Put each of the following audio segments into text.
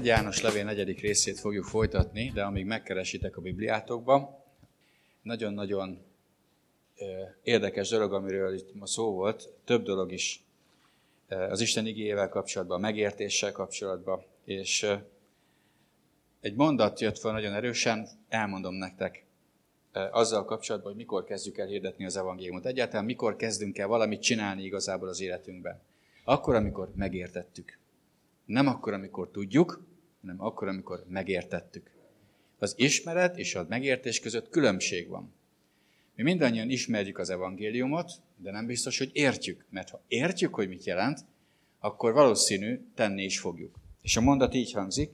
egy János levél negyedik részét fogjuk folytatni, de amíg megkeresitek a Bibliátokba, nagyon-nagyon érdekes dolog, amiről itt ma szó volt, több dolog is az Isten igényével kapcsolatban, megértéssel kapcsolatban, és egy mondat jött fel nagyon erősen, elmondom nektek azzal kapcsolatban, hogy mikor kezdjük el hirdetni az evangéliumot. Egyáltalán mikor kezdünk el valamit csinálni igazából az életünkben. Akkor, amikor megértettük. Nem akkor, amikor tudjuk, hanem akkor, amikor megértettük. Az ismeret és a megértés között különbség van. Mi mindannyian ismerjük az evangéliumot, de nem biztos, hogy értjük. Mert ha értjük, hogy mit jelent, akkor valószínű tenni is fogjuk. És a mondat így hangzik,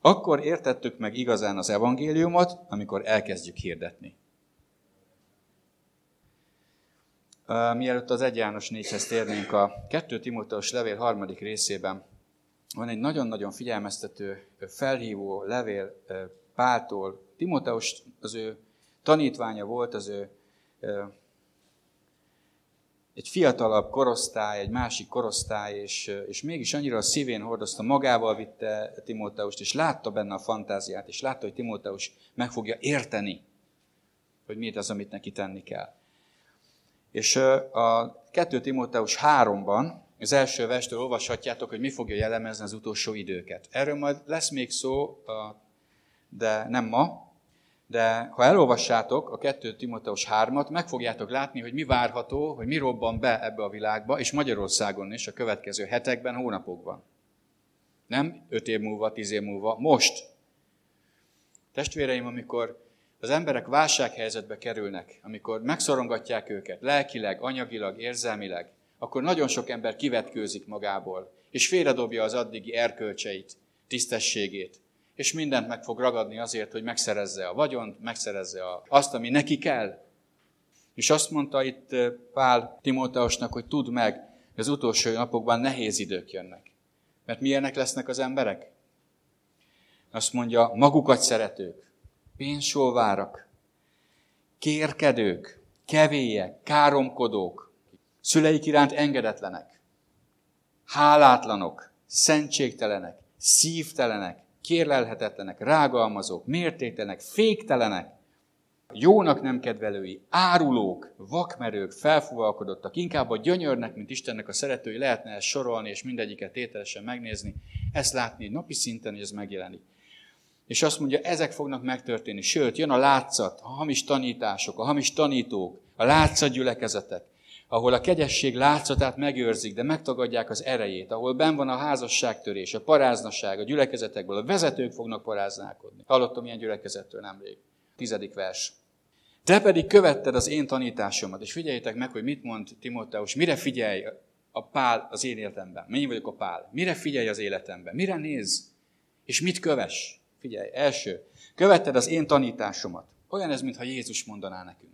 akkor értettük meg igazán az evangéliumot, amikor elkezdjük hirdetni. Mielőtt az 1 János 4-hez térnénk, a 2 Timóteus levél harmadik részében van egy nagyon-nagyon figyelmeztető, felhívó levél Páltól. Timóteus az ő tanítványa volt, az ő egy fiatalabb korosztály, egy másik korosztály, és, és mégis annyira a szívén hordozta, magával vitte Timóteust, és látta benne a fantáziát, és látta, hogy Timóteus meg fogja érteni, hogy mi az, amit neki tenni kell. És a 2 Timóteus 3-ban, az első verstől olvashatjátok, hogy mi fogja jellemezni az utolsó időket. Erről majd lesz még szó, de nem ma, de ha elolvassátok a 2 Timoteus 3-at, meg fogjátok látni, hogy mi várható, hogy mi robban be ebbe a világba, és Magyarországon is a következő hetekben, hónapokban. Nem 5 év múlva, 10 év múlva, most. Testvéreim, amikor az emberek válsághelyzetbe kerülnek, amikor megszorongatják őket lelkileg, anyagilag, érzelmileg, akkor nagyon sok ember kivetkőzik magából, és félredobja az addigi erkölcseit, tisztességét, és mindent meg fog ragadni azért, hogy megszerezze a vagyont, megszerezze azt, ami neki kell. És azt mondta itt Pál Timóteusnak, hogy tudd meg, hogy az utolsó napokban nehéz idők jönnek. Mert milyenek lesznek az emberek? Azt mondja, magukat szeretők, pénzsolvárak, kérkedők, kevélyek, káromkodók, szüleik iránt engedetlenek, hálátlanok, szentségtelenek, szívtelenek, kérlelhetetlenek, rágalmazók, mértéktelenek, féktelenek, jónak nem kedvelői, árulók, vakmerők, felfúvalkodottak, inkább a gyönyörnek, mint Istennek a szeretői, lehetne ezt sorolni, és mindegyiket tételesen megnézni, ezt látni napi szinten, hogy ez megjelenik. És azt mondja, ezek fognak megtörténni. Sőt, jön a látszat, a hamis tanítások, a hamis tanítók, a látszat gyülekezetek, ahol a kegyesség látszatát megőrzik, de megtagadják az erejét, ahol ben van a házasságtörés, a paráznaság, a gyülekezetekből, a vezetők fognak paráználkodni. Hallottam ilyen gyülekezettől nemrég. Tizedik vers. Te pedig követted az én tanításomat, és figyeljétek meg, hogy mit mond Timóteus, mire figyelj a pál az én életemben. Mennyi vagyok a pál? Mire figyelj az életemben? Mire néz? És mit köves? Figyelj, első, követted az én tanításomat. Olyan ez, mintha Jézus mondaná nekünk.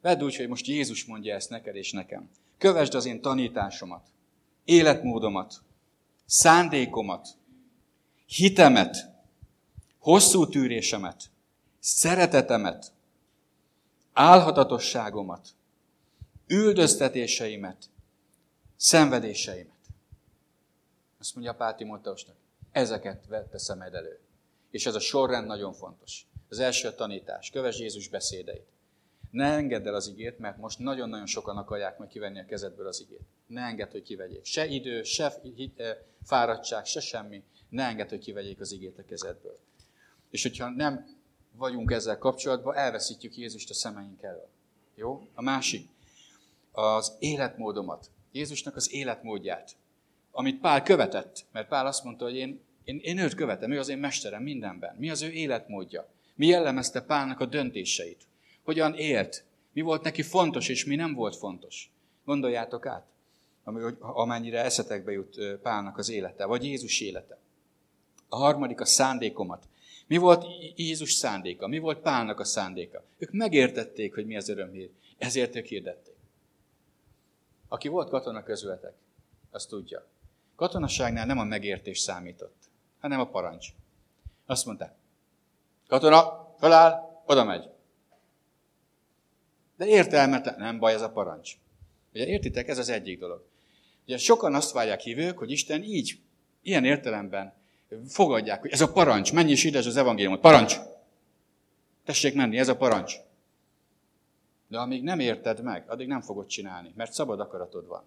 Vedd úgy, hogy most Jézus mondja ezt neked és nekem. Kövesd az én tanításomat, életmódomat, szándékomat, hitemet, hosszú tűrésemet, szeretetemet, álhatatosságomat, üldöztetéseimet, szenvedéseimet. Azt mondja Pál Timóteusnak, ezeket vette szemed elő. És ez a sorrend nagyon fontos. Az első a tanítás. Kövesd Jézus beszédeit. Ne engedd el az igét, mert most nagyon-nagyon sokan akarják meg kivenni a kezedből az igét. Ne engedd, hogy kivegyék. Se idő, se eh, fáradtság, se semmi. Ne engedd, hogy kivegyék az igét a kezedből. És hogyha nem vagyunk ezzel kapcsolatban, elveszítjük Jézust a szemeink elől. Jó? A másik, az életmódomat. Jézusnak az életmódját, amit Pál követett. Mert Pál azt mondta, hogy én, én, én őt követem, ő az én mesterem mindenben. Mi az ő életmódja? Mi jellemezte Pálnak a döntéseit? Hogyan élt, mi volt neki fontos, és mi nem volt fontos. Gondoljátok át, amennyire eszetekbe jut Pálnak az élete, vagy Jézus élete. A harmadik a szándékomat. Mi volt Jézus szándéka? Mi volt Pálnak a szándéka? Ők megértették, hogy mi az örömhír. Ezért ők hirdették. Aki volt katona közületek, azt tudja. Katonaságnál nem a megértés számított, hanem a parancs. Azt mondták, katona, feláll, oda megy. De értelmetlen, nem baj ez a parancs. Ugye értitek, ez az egyik dolog. Ugye sokan azt várják hívők, hogy Isten így, ilyen értelemben fogadják, hogy ez a parancs, menj is ide az evangéliumot. Parancs! Tessék menni, ez a parancs. De amíg nem érted meg, addig nem fogod csinálni, mert szabad akaratod van.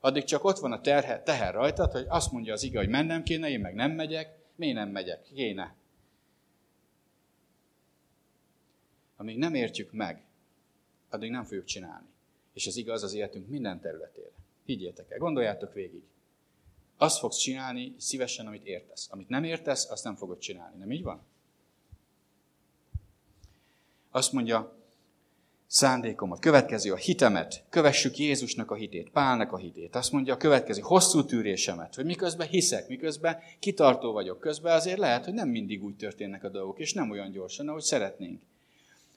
Addig csak ott van a terhe, teher rajtad, hogy azt mondja az ige, hogy mennem kéne, én meg nem megyek, miért nem megyek? Kéne. Amíg nem értjük meg, addig nem fogjuk csinálni. És ez igaz az életünk minden területére. Higgyétek el, gondoljátok végig. Azt fogsz csinálni szívesen, amit értesz. Amit nem értesz, azt nem fogod csinálni. Nem így van? Azt mondja, szándékomat, következő a hitemet, kövessük Jézusnak a hitét, Pálnak a hitét. Azt mondja a következő, hosszú tűrésemet, hogy miközben hiszek, miközben kitartó vagyok, közben azért lehet, hogy nem mindig úgy történnek a dolgok, és nem olyan gyorsan, ahogy szeretnénk.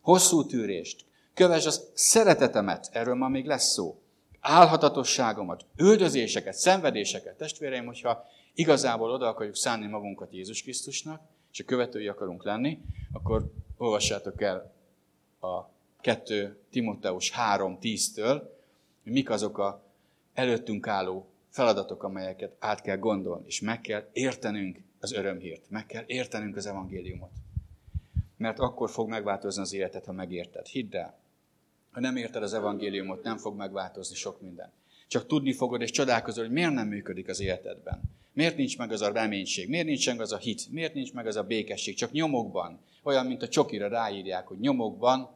Hosszú tűrést, kövess az szeretetemet, erről ma még lesz szó, álhatatosságomat, üldözéseket, szenvedéseket. Testvéreim, hogyha igazából oda akarjuk szánni magunkat Jézus Krisztusnak, és a követői akarunk lenni, akkor olvassátok el a 2 Timoteus 3.10-től, hogy mik azok a előttünk álló feladatok, amelyeket át kell gondolni, és meg kell értenünk az örömhírt, meg kell értenünk az evangéliumot. Mert akkor fog megváltozni az életed, ha megérted. Hidd el, ha nem érted az evangéliumot, nem fog megváltozni sok minden. Csak tudni fogod és csodálkozol, hogy miért nem működik az életedben. Miért nincs meg az a reménység, miért nincs meg az a hit, miért nincs meg az a békesség, csak nyomokban. Olyan, mint a csokira ráírják, hogy nyomokban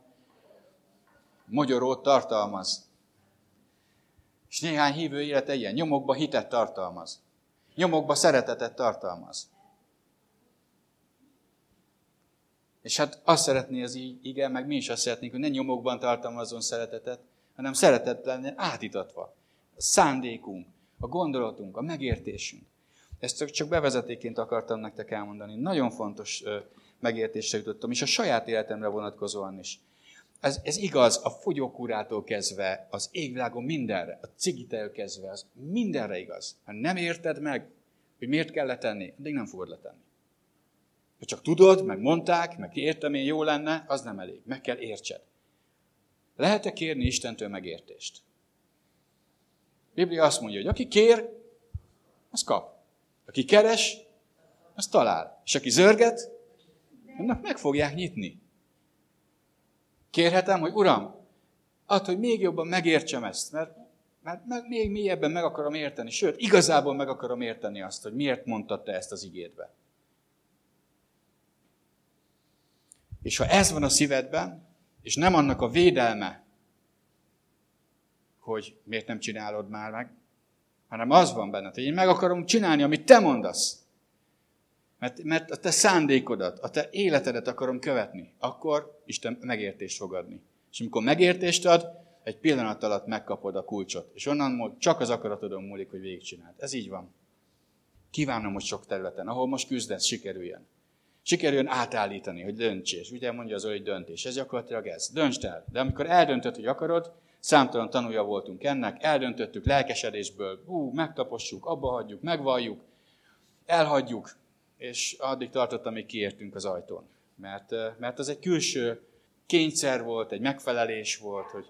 magyarót tartalmaz. És néhány hívő élete ilyen, nyomokba hitet tartalmaz. Nyomokba szeretetet tartalmaz. És hát azt szeretné az igen, meg mi is azt szeretnénk, hogy ne nyomokban tartalmazzon szeretetet, hanem szeretet lenne átítatva. A szándékunk, a gondolatunk, a megértésünk. Ezt csak bevezetéként akartam nektek elmondani. Nagyon fontos megértésre jutottam, és a saját életemre vonatkozóan is. Ez, ez igaz a fogyókúrától kezdve, az égvilágon mindenre, a cigitől kezdve, az mindenre igaz. Ha nem érted meg, hogy miért kell letenni, addig nem fogod letenni. Ha csak tudod, meg mondták, meg értem én, jó lenne, az nem elég. Meg kell értsed. Lehet-e kérni Istentől megértést? A Biblia azt mondja, hogy aki kér, az kap. Aki keres, az talál. És aki zörget, annak meg fogják nyitni. Kérhetem, hogy Uram, add, hogy még jobban megértsem ezt, mert, mert, mert még mélyebben meg akarom érteni. Sőt, igazából meg akarom érteni azt, hogy miért mondtad te ezt az igédbe. És ha ez van a szívedben, és nem annak a védelme, hogy miért nem csinálod már meg, hanem az van benned, hogy én meg akarom csinálni, amit te mondasz. Mert, mert a te szándékodat, a te életedet akarom követni, akkor Isten megértést fog adni. És amikor megértést ad, egy pillanat alatt megkapod a kulcsot. És onnan csak az akaratodon múlik, hogy végigcsináld. Ez így van. Kívánom, hogy sok területen, ahol most küzdesz, sikerüljen. Sikerüljön átállítani, hogy döntsés. Ugye mondja az hogy döntés. Ez gyakorlatilag ez. Döntsd el. De amikor eldöntöd, hogy akarod, számtalan tanulja voltunk ennek, eldöntöttük lelkesedésből, hú, megtapossuk, abba hagyjuk, megvalljuk, elhagyjuk, és addig tartott, amíg kiértünk az ajtón. Mert, mert az egy külső kényszer volt, egy megfelelés volt, hogy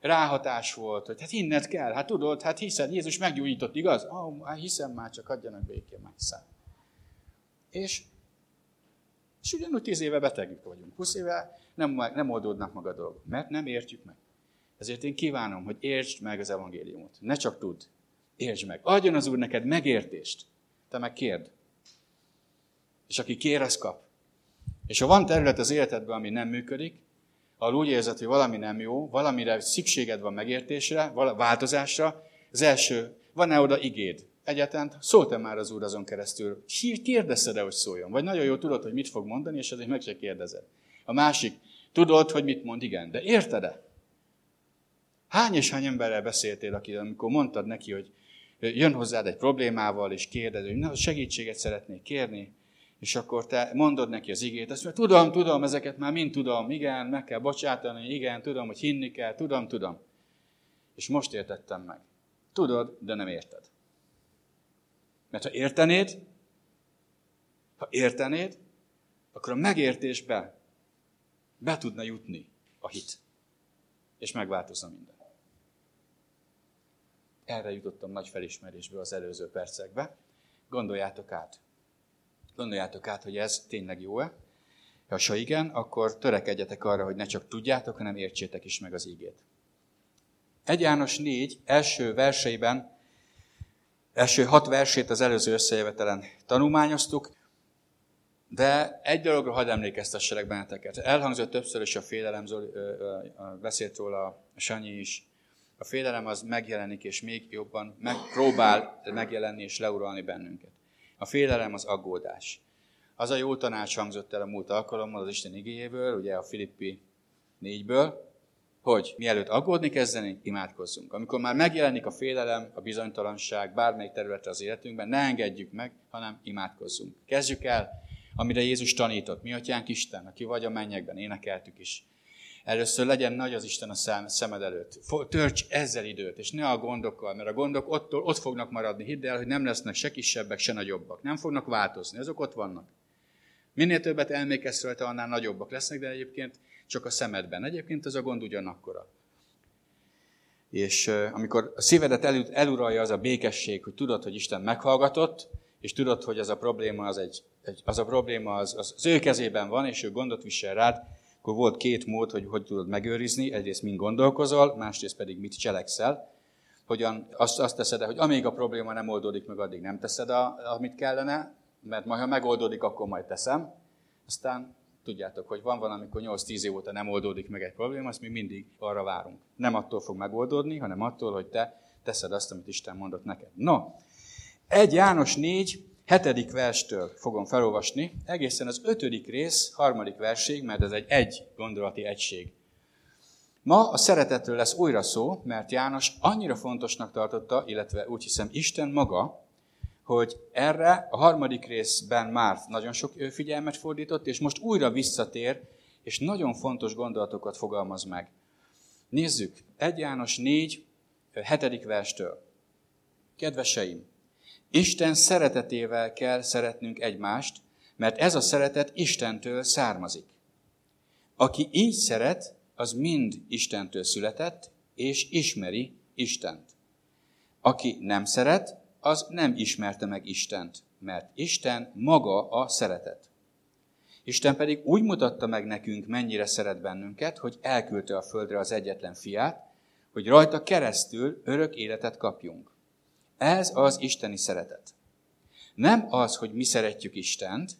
ráhatás volt, hogy hát hinned kell, hát tudod, hát hiszed, Jézus meggyógyított, igaz? Ó, oh, hiszem már, csak adjanak békén, hiszem. És, és ugyanúgy tíz éve betegük vagyunk, húsz éve nem, nem oldódnak meg a dolgok, mert nem értjük meg. Ezért én kívánom, hogy értsd meg az evangéliumot. Ne csak tudd, értsd meg. Adjon az Úr neked megértést. Te meg kérd. És aki kér, az kap. És ha van terület az életedben, ami nem működik, ha úgy érzed, hogy valami nem jó, valamire szükséged van megértésre, változásra, az első, van-e oda igéd? Egyáltalán szólt-e már az Úr azon keresztül? Kérdezted-e, hogy szóljon? Vagy nagyon jó tudod, hogy mit fog mondani, és ezért meg se kérdezed. A másik, tudod, hogy mit mond, igen, de érted-e? Hány és hány emberrel beszéltél, aki, amikor mondtad neki, hogy jön hozzád egy problémával, és kérdez, hogy na, segítséget szeretnék kérni, és akkor te mondod neki az igét, azt mondja, tudom, tudom, ezeket már mind tudom, igen, meg kell bocsátani, igen, tudom, hogy hinni kell, tudom, tudom. És most értettem meg. Tudod, de nem érted. Mert ha értenéd, ha értenéd, akkor a megértésbe be tudna jutni a hit. És megváltozna minden. Erre jutottam nagy felismerésből az előző percekbe. Gondoljátok át. Gondoljátok át, hogy ez tényleg jó-e? Ha igen, akkor törekedjetek arra, hogy ne csak tudjátok, hanem értsétek is meg az ígét. 1 János 4 első verseiben, első hat versét az előző összejövetelen tanulmányoztuk, de egy dologra hadd emlékeztesselek benneteket. Elhangzott többször is a félelem, Zoli, beszélt róla a Sanyi is. A félelem az megjelenik, és még jobban megpróbál megjelenni és leuralni bennünket. A félelem az aggódás. Az a jó tanács hangzott el a múlt alkalommal az Isten igényéből, ugye a Filippi 4-ből, hogy mielőtt aggódni kezdeni, imádkozzunk. Amikor már megjelenik a félelem, a bizonytalanság bármelyik területre az életünkben, ne engedjük meg, hanem imádkozzunk. Kezdjük el, amire Jézus tanított. Mi atyánk Isten, aki vagy a mennyekben, énekeltük is. Először legyen nagy az Isten a szemed előtt. Törts ezzel időt, és ne a gondokkal, mert a gondok ott, ott fognak maradni. Hidd el, hogy nem lesznek se kisebbek, se nagyobbak. Nem fognak változni, azok ott vannak. Minél többet elmékezz rajta, annál nagyobbak lesznek, de egyébként csak a szemedben. Egyébként ez a gond ugyanakkora. És amikor a szívedet el, eluralja az a békesség, hogy tudod, hogy Isten meghallgatott, és tudod, hogy az a probléma az, egy, egy, az, a probléma az, az, az ő kezében van, és ő gondot visel rád, akkor volt két mód, hogy hogy tudod megőrizni. Egyrészt mind gondolkozol, másrészt pedig mit cselekszel. Hogyan azt, azt teszed hogy amíg a probléma nem oldódik meg, addig nem teszed, a, amit kellene, mert majd ha megoldódik, akkor majd teszem. Aztán tudjátok, hogy van valamikor 8-10 év óta nem oldódik meg egy probléma, azt mi mindig arra várunk. Nem attól fog megoldódni, hanem attól, hogy te teszed azt, amit Isten mondott neked. No, egy János 4, hetedik verstől fogom felolvasni, egészen az ötödik rész, harmadik versig, mert ez egy egy gondolati egység. Ma a szeretetről lesz újra szó, mert János annyira fontosnak tartotta, illetve úgy hiszem Isten maga, hogy erre a harmadik részben már nagyon sok figyelmet fordított, és most újra visszatér, és nagyon fontos gondolatokat fogalmaz meg. Nézzük, 1 János 4, 7. verstől. Kedveseim, Isten szeretetével kell szeretnünk egymást, mert ez a szeretet Istentől származik. Aki így szeret, az mind Istentől született, és ismeri Istent. Aki nem szeret, az nem ismerte meg Istent, mert Isten maga a szeretet. Isten pedig úgy mutatta meg nekünk, mennyire szeret bennünket, hogy elküldte a földre az egyetlen fiát, hogy rajta keresztül örök életet kapjunk. Ez az isteni szeretet. Nem az, hogy mi szeretjük Istent,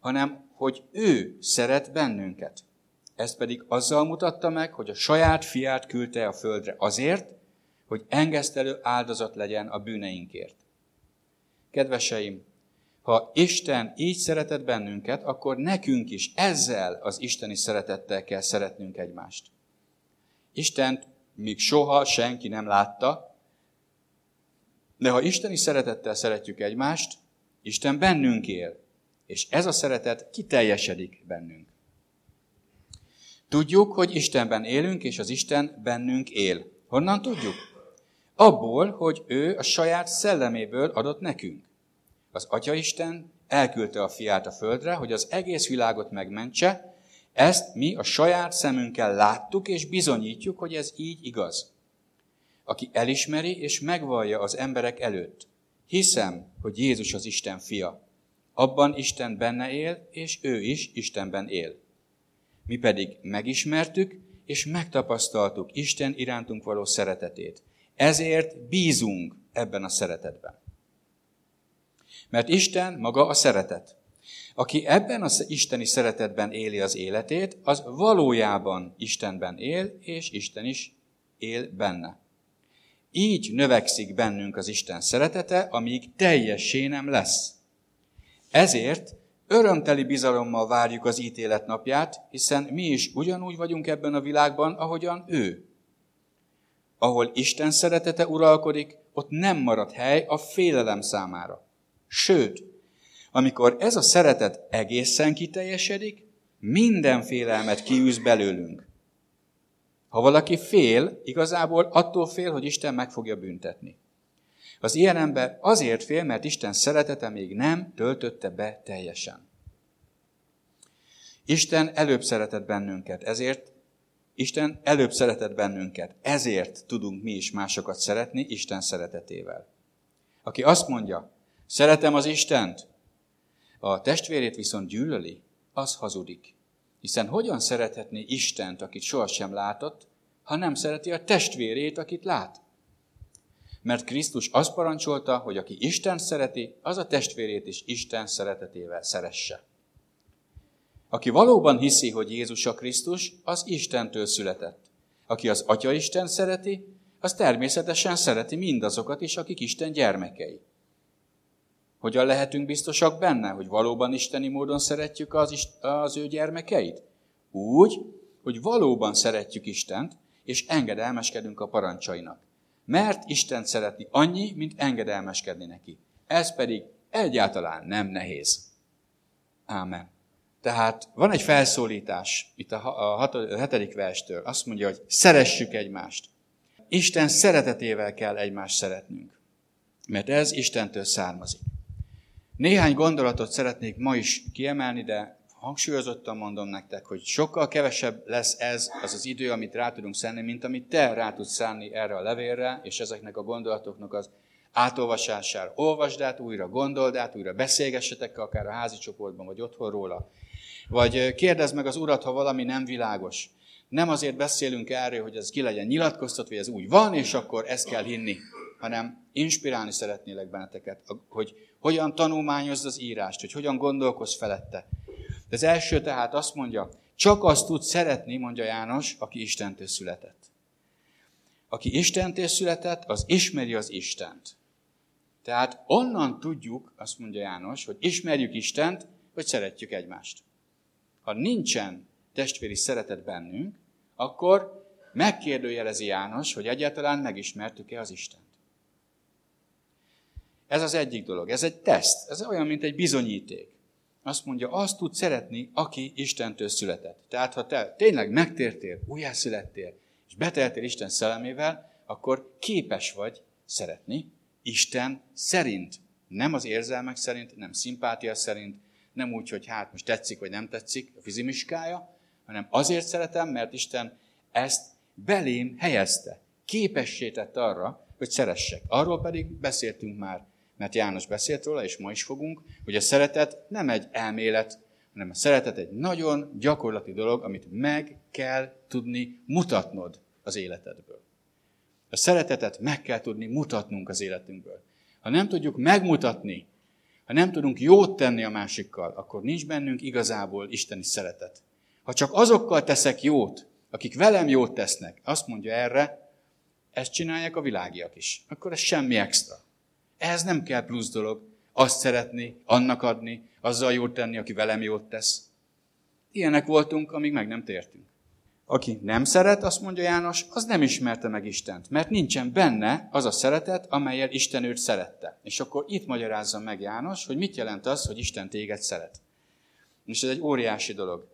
hanem hogy ő szeret bennünket. Ezt pedig azzal mutatta meg, hogy a saját fiát küldte a földre azért, hogy engesztelő áldozat legyen a bűneinkért. Kedveseim, ha Isten így szeretett bennünket, akkor nekünk is ezzel az isteni szeretettel kell szeretnünk egymást. Istent még soha senki nem látta, de ha isteni szeretettel szeretjük egymást, Isten bennünk él, és ez a szeretet kiteljesedik bennünk. Tudjuk, hogy Istenben élünk, és az Isten bennünk él. Honnan tudjuk? Abból, hogy ő a saját szelleméből adott nekünk. Az Atya Isten elküldte a fiát a földre, hogy az egész világot megmentse, ezt mi a saját szemünkkel láttuk, és bizonyítjuk, hogy ez így igaz. Aki elismeri és megvallja az emberek előtt, hiszem, hogy Jézus az Isten fia. Abban Isten benne él, és ő is Istenben él. Mi pedig megismertük, és megtapasztaltuk Isten irántunk való szeretetét. Ezért bízunk ebben a szeretetben. Mert Isten maga a szeretet. Aki ebben az isteni szeretetben éli az életét, az valójában Istenben él, és Isten is él benne. Így növekszik bennünk az Isten szeretete, amíg teljessé nem lesz. Ezért örömteli bizalommal várjuk az ítélet napját, hiszen mi is ugyanúgy vagyunk ebben a világban, ahogyan ő ahol Isten szeretete uralkodik, ott nem marad hely a félelem számára. Sőt, amikor ez a szeretet egészen kiteljesedik, minden félelmet kiűz belőlünk. Ha valaki fél, igazából attól fél, hogy Isten meg fogja büntetni. Az ilyen ember azért fél, mert Isten szeretete még nem töltötte be teljesen. Isten előbb szeretett bennünket, ezért Isten előbb szeretett bennünket, ezért tudunk mi is másokat szeretni Isten szeretetével. Aki azt mondja, szeretem az Istent, a testvérét viszont gyűlöli, az hazudik. Hiszen hogyan szerethetné Istent, akit sohasem látott, ha nem szereti a testvérét, akit lát? Mert Krisztus azt parancsolta, hogy aki Isten szereti, az a testvérét is Isten szeretetével szeresse. Aki valóban hiszi, hogy Jézus a Krisztus, az Istentől született. Aki az Atya Isten szereti, az természetesen szereti mindazokat is, akik Isten gyermekei. Hogyan lehetünk biztosak benne, hogy valóban isteni módon szeretjük az, az ő gyermekeit? Úgy, hogy valóban szeretjük Istent, és engedelmeskedünk a parancsainak. Mert Isten szeretni annyi, mint engedelmeskedni neki. Ez pedig egyáltalán nem nehéz. Ámen. Tehát van egy felszólítás itt a, a, a hetedik verstől. Azt mondja, hogy szeressük egymást. Isten szeretetével kell egymást szeretnünk. Mert ez Istentől származik. Néhány gondolatot szeretnék ma is kiemelni, de hangsúlyozottan mondom nektek, hogy sokkal kevesebb lesz ez az az idő, amit rá tudunk szenni, mint amit te rá tudsz szánni erre a levélre, és ezeknek a gondolatoknak az átolvasására. Olvasd át újra, gondold át újra, beszélgessetek akár a házi csoportban, vagy otthon róla. Vagy kérdezd meg az urat, ha valami nem világos. Nem azért beszélünk erről, hogy ez ki legyen nyilatkoztatva, hogy ez úgy van, és akkor ezt kell hinni, hanem inspirálni szeretnélek benneteket, hogy hogyan tanulmányozd az írást, hogy hogyan gondolkozz felette. De az első tehát azt mondja, csak azt tud szeretni, mondja János, aki Istentől született. Aki Istentől született, az ismeri az Istent. Tehát onnan tudjuk, azt mondja János, hogy ismerjük Istent, hogy szeretjük egymást. Ha nincsen testvéri szeretet bennünk, akkor megkérdőjelezi János, hogy egyáltalán megismertük-e az Istent. Ez az egyik dolog. Ez egy teszt. Ez olyan, mint egy bizonyíték. Azt mondja, azt tud szeretni, aki Istentől született. Tehát, ha te tényleg megtértél, újjászülettél, és beteltél Isten szellemével, akkor képes vagy szeretni Isten szerint. Nem az érzelmek szerint, nem szimpátia szerint, nem úgy, hogy hát most tetszik vagy nem tetszik a fizimiskája, hanem azért szeretem, mert Isten ezt belém helyezte. Képessé tett arra, hogy szeressek. Arról pedig beszéltünk már mert János beszélt róla, és ma is fogunk, hogy a szeretet nem egy elmélet, hanem a szeretet egy nagyon gyakorlati dolog, amit meg kell tudni mutatnod az életedből. A szeretetet meg kell tudni mutatnunk az életünkből. Ha nem tudjuk megmutatni, ha nem tudunk jót tenni a másikkal, akkor nincs bennünk igazából isteni szeretet. Ha csak azokkal teszek jót, akik velem jót tesznek, azt mondja erre, ezt csinálják a világiak is. Akkor ez semmi extra. Ehhez nem kell plusz dolog. Azt szeretni, annak adni, azzal jót tenni, aki velem jót tesz. Ilyenek voltunk, amíg meg nem tértünk. Aki nem szeret, azt mondja János, az nem ismerte meg Istent, mert nincsen benne az a szeretet, amelyel Isten őt szerette. És akkor itt magyarázza meg János, hogy mit jelent az, hogy Isten téged szeret. És ez egy óriási dolog.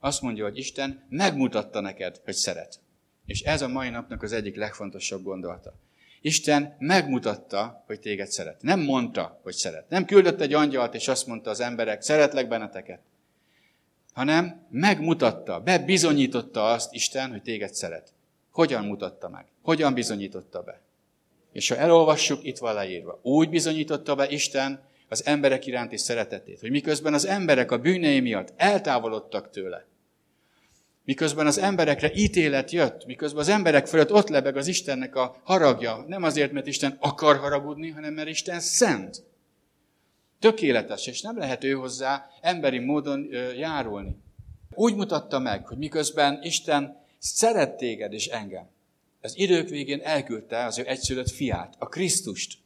Azt mondja, hogy Isten megmutatta neked, hogy szeret. És ez a mai napnak az egyik legfontosabb gondolata. Isten megmutatta, hogy téged szeret. Nem mondta, hogy szeret. Nem küldött egy angyalt, és azt mondta az emberek, szeretlek benneteket. Hanem megmutatta, bebizonyította azt Isten, hogy téged szeret. Hogyan mutatta meg? Hogyan bizonyította be? És ha elolvassuk, itt van leírva. Úgy bizonyította be Isten az emberek iránti szeretetét, hogy miközben az emberek a bűnei miatt eltávolodtak tőle, Miközben az emberekre ítélet jött, miközben az emberek fölött ott lebeg az Istennek a haragja, nem azért, mert Isten akar haragudni, hanem mert Isten szent. Tökéletes, és nem lehet ő hozzá emberi módon járulni. Úgy mutatta meg, hogy miközben Isten szeret téged és engem, az idők végén elküldte az ő egyszülött fiát, a Krisztust,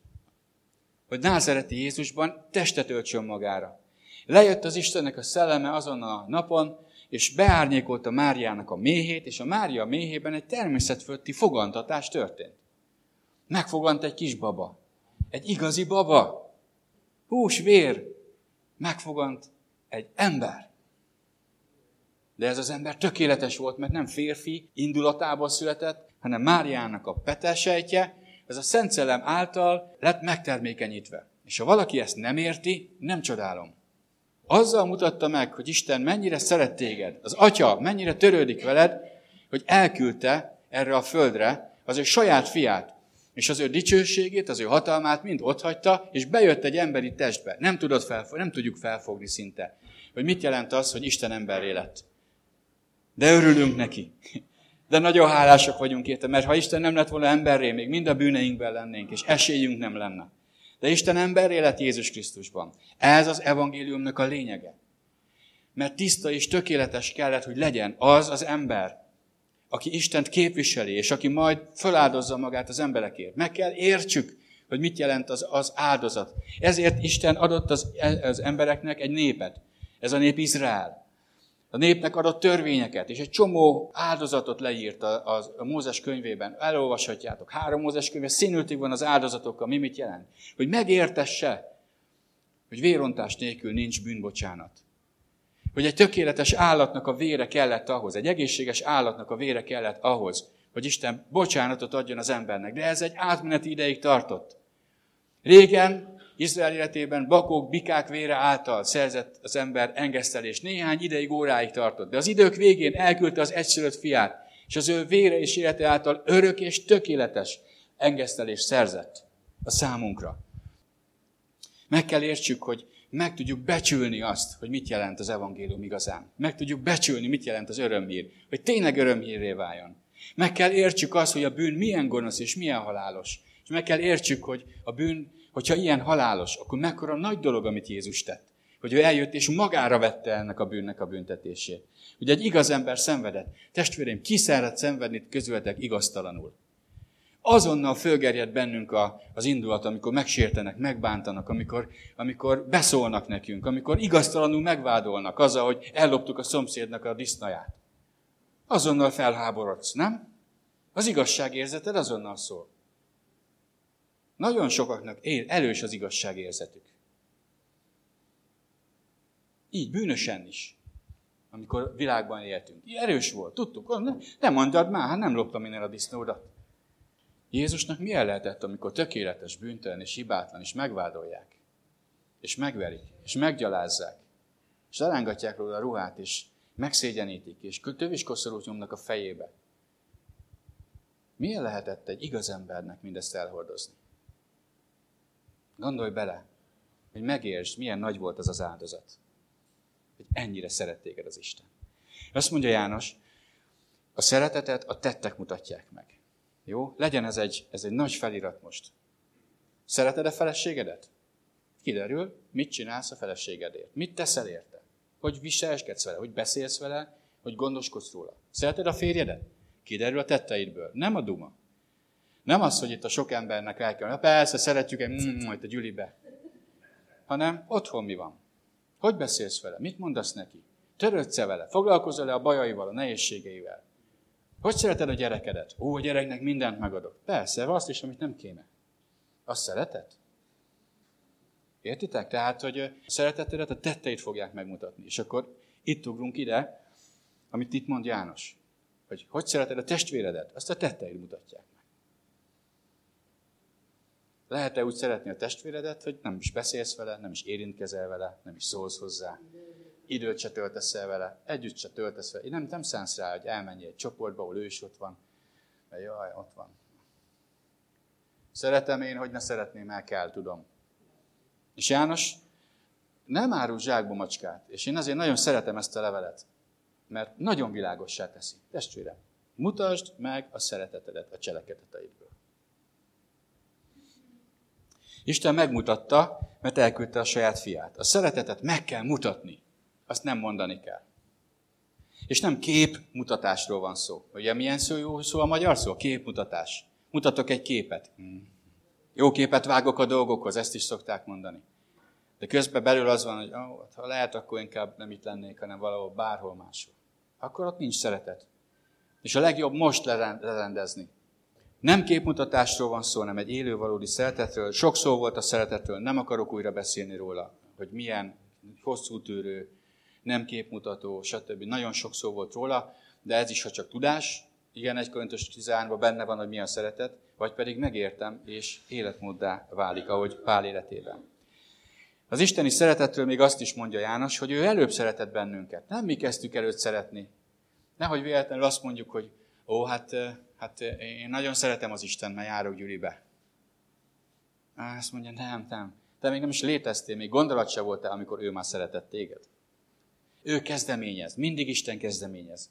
hogy názereti Jézusban testet öltsön magára. Lejött az Istennek a szelleme azon a napon, és beárnyékolta Máriának a méhét, és a Mária méhében egy természetfölti fogantatás történt. Megfogant egy kis baba. Egy igazi baba. Hús, vér. Megfogant egy ember. De ez az ember tökéletes volt, mert nem férfi indulatából született, hanem Máriának a petesejtje, ez a Szent Szellem által lett megtermékenyítve. És ha valaki ezt nem érti, nem csodálom. Azzal mutatta meg, hogy Isten mennyire szeret téged, az Atya mennyire törődik veled, hogy elküldte erre a földre az ő saját fiát. És az ő dicsőségét, az ő hatalmát mind otthagyta, és bejött egy emberi testbe. Nem, tudod felfog, nem tudjuk felfogni szinte, hogy mit jelent az, hogy Isten emberré lett. De örülünk neki. De nagyon hálásak vagyunk érte, mert ha Isten nem lett volna emberré, még mind a bűneinkben lennénk, és esélyünk nem lenne. De Isten emberré lett Jézus Krisztusban. Ez az evangéliumnak a lényege. Mert tiszta és tökéletes kellett, hogy legyen az az ember, aki Istent képviseli, és aki majd feláldozza magát az emberekért. Meg kell értsük, hogy mit jelent az, az áldozat. Ezért Isten adott az, az embereknek egy népet. Ez a nép Izrael. A népnek adott törvényeket, és egy csomó áldozatot leírt a, a, a Mózes könyvében. Elolvashatjátok. Három Mózes könyve színültig van az áldozatokkal. Mi mit jelent? Hogy megértesse, hogy vérontás nélkül nincs bűnbocsánat. Hogy egy tökéletes állatnak a vére kellett ahhoz, egy egészséges állatnak a vére kellett ahhoz, hogy Isten bocsánatot adjon az embernek. De ez egy átmeneti ideig tartott. Régen, Izrael életében bakók, bikák vére által szerzett az ember engesztelés. Néhány ideig, óráig tartott. De az idők végén elküldte az egyszülött fiát, és az ő vére és élete által örök és tökéletes engesztelés szerzett a számunkra. Meg kell értsük, hogy meg tudjuk becsülni azt, hogy mit jelent az evangélium igazán. Meg tudjuk becsülni, mit jelent az örömhír, hogy tényleg örömhírré váljon. Meg kell értsük azt, hogy a bűn milyen gonosz és milyen halálos. És meg kell értsük, hogy a bűn, hogyha ilyen halálos, akkor mekkora nagy dolog, amit Jézus tett. Hogy ő eljött és magára vette ennek a bűnnek a büntetését. Hogy egy igaz ember szenvedett. Testvérem, ki szeret szenvedni közületek igaztalanul? Azonnal fölgerjed bennünk a, az indulat, amikor megsértenek, megbántanak, amikor, amikor beszólnak nekünk, amikor igaztalanul megvádolnak azzal, hogy elloptuk a szomszédnak a disznaját. Azonnal felháborodsz, nem? Az igazságérzeted azonnal szól. Nagyon sokaknak él, elős az igazságérzetük. Így bűnösen is, amikor világban éltünk. Erős volt, tudtuk, nem mondjad már, hát nem loptam én el a disznódat. Jézusnak milyen lehetett, amikor tökéletes, bűntelen és hibátlan, és megvádolják, és megverik, és meggyalázzák, és lerángatják róla a ruhát, és megszégyenítik, és töviskoszorút nyomnak a fejébe. Milyen lehetett egy igaz embernek mindezt elhordozni? Gondolj bele, hogy megértsd, milyen nagy volt az az áldozat. Hogy ennyire szeret téged az Isten. Azt mondja János, a szeretetet a tettek mutatják meg. Jó? Legyen ez egy, ez egy nagy felirat most. Szereted a feleségedet? Kiderül, mit csinálsz a feleségedért. Mit teszel érte? Hogy viselkedsz vele, hogy beszélsz vele, hogy gondoskodsz róla. Szereted a férjedet? Kiderül a tetteidből. Nem a duma. Nem az, hogy itt a sok embernek el kell. Persze, szeretjük egy mm, majd a gyülibe. Hanem otthon mi van. Hogy beszélsz vele? Mit mondasz neki? Törődsz vele? Foglalkozol-e a bajaival, a nehézségeivel? Hogy szereted a gyerekedet? Ó, a gyereknek mindent megadok. Persze, azt is, amit nem kéne. Azt szereted? Értitek? Tehát, hogy a szeretetedet a tetteit fogják megmutatni. És akkor itt ugrunk ide, amit itt mond János. Hogy hogy szereted a testvéredet? Azt a tetteid mutatják meg. Lehet-e úgy szeretni a testvéredet, hogy nem is beszélsz vele, nem is érintkezel vele, nem is szólsz hozzá, időt se töltesz el vele, együtt se töltesz vele. Én nem, nem szánsz rá, hogy elmenj egy csoportba, ahol ő is ott van. Mert jaj, ott van. Szeretem én, hogy ne szeretném, el kell, tudom. És János nem árul zsákba macskát. És én azért nagyon szeretem ezt a levelet. Mert nagyon világossá teszi. Testvérem, mutasd meg a szeretetedet a cselekedeteidből. Isten megmutatta, mert elküldte a saját fiát. A szeretetet meg kell mutatni azt nem mondani kell. És nem képmutatásról van szó. Ugye milyen szó, jó szó a magyar szó? Képmutatás. Mutatok egy képet. Hmm. Jó képet vágok a dolgokhoz, ezt is szokták mondani. De közben belül az van, hogy oh, ha lehet, akkor inkább nem itt lennék, hanem valahol bárhol máshol. Akkor ott nincs szeretet. És a legjobb most lerendezni. Nem képmutatásról van szó, hanem egy élő valódi szeretetről. Sok szó volt a szeretetről, nem akarok újra beszélni róla, hogy milyen hosszú tűrő, nem képmutató, stb. Nagyon sok szó volt róla, de ez is, ha csak tudás, igen, egy Korintus 13 benne van, hogy mi a szeretet, vagy pedig megértem, és életmóddá válik, ahogy Pál életében. Az isteni szeretetről még azt is mondja János, hogy ő előbb szeretett bennünket. Nem mi kezdtük előtt szeretni. Nehogy véletlenül azt mondjuk, hogy ó, hát, hát én nagyon szeretem az Isten, mert járok Gyuribe. Azt mondja, nem, nem. Te még nem is léteztél, még gondolat se voltál, amikor ő már szeretett téged. Ő kezdeményez, mindig Isten kezdeményez.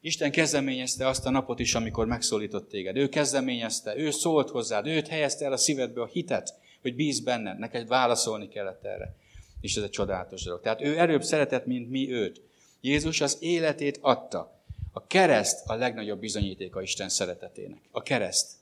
Isten kezdeményezte azt a napot is, amikor megszólított téged. Ő kezdeményezte, ő szólt hozzád, őt helyezte el a szívedbe a hitet, hogy bíz benned, neked válaszolni kellett erre. És ez egy csodálatos dolog. Tehát ő erőbb szeretett, mint mi őt. Jézus az életét adta. A kereszt a legnagyobb bizonyítéka Isten szeretetének. A kereszt.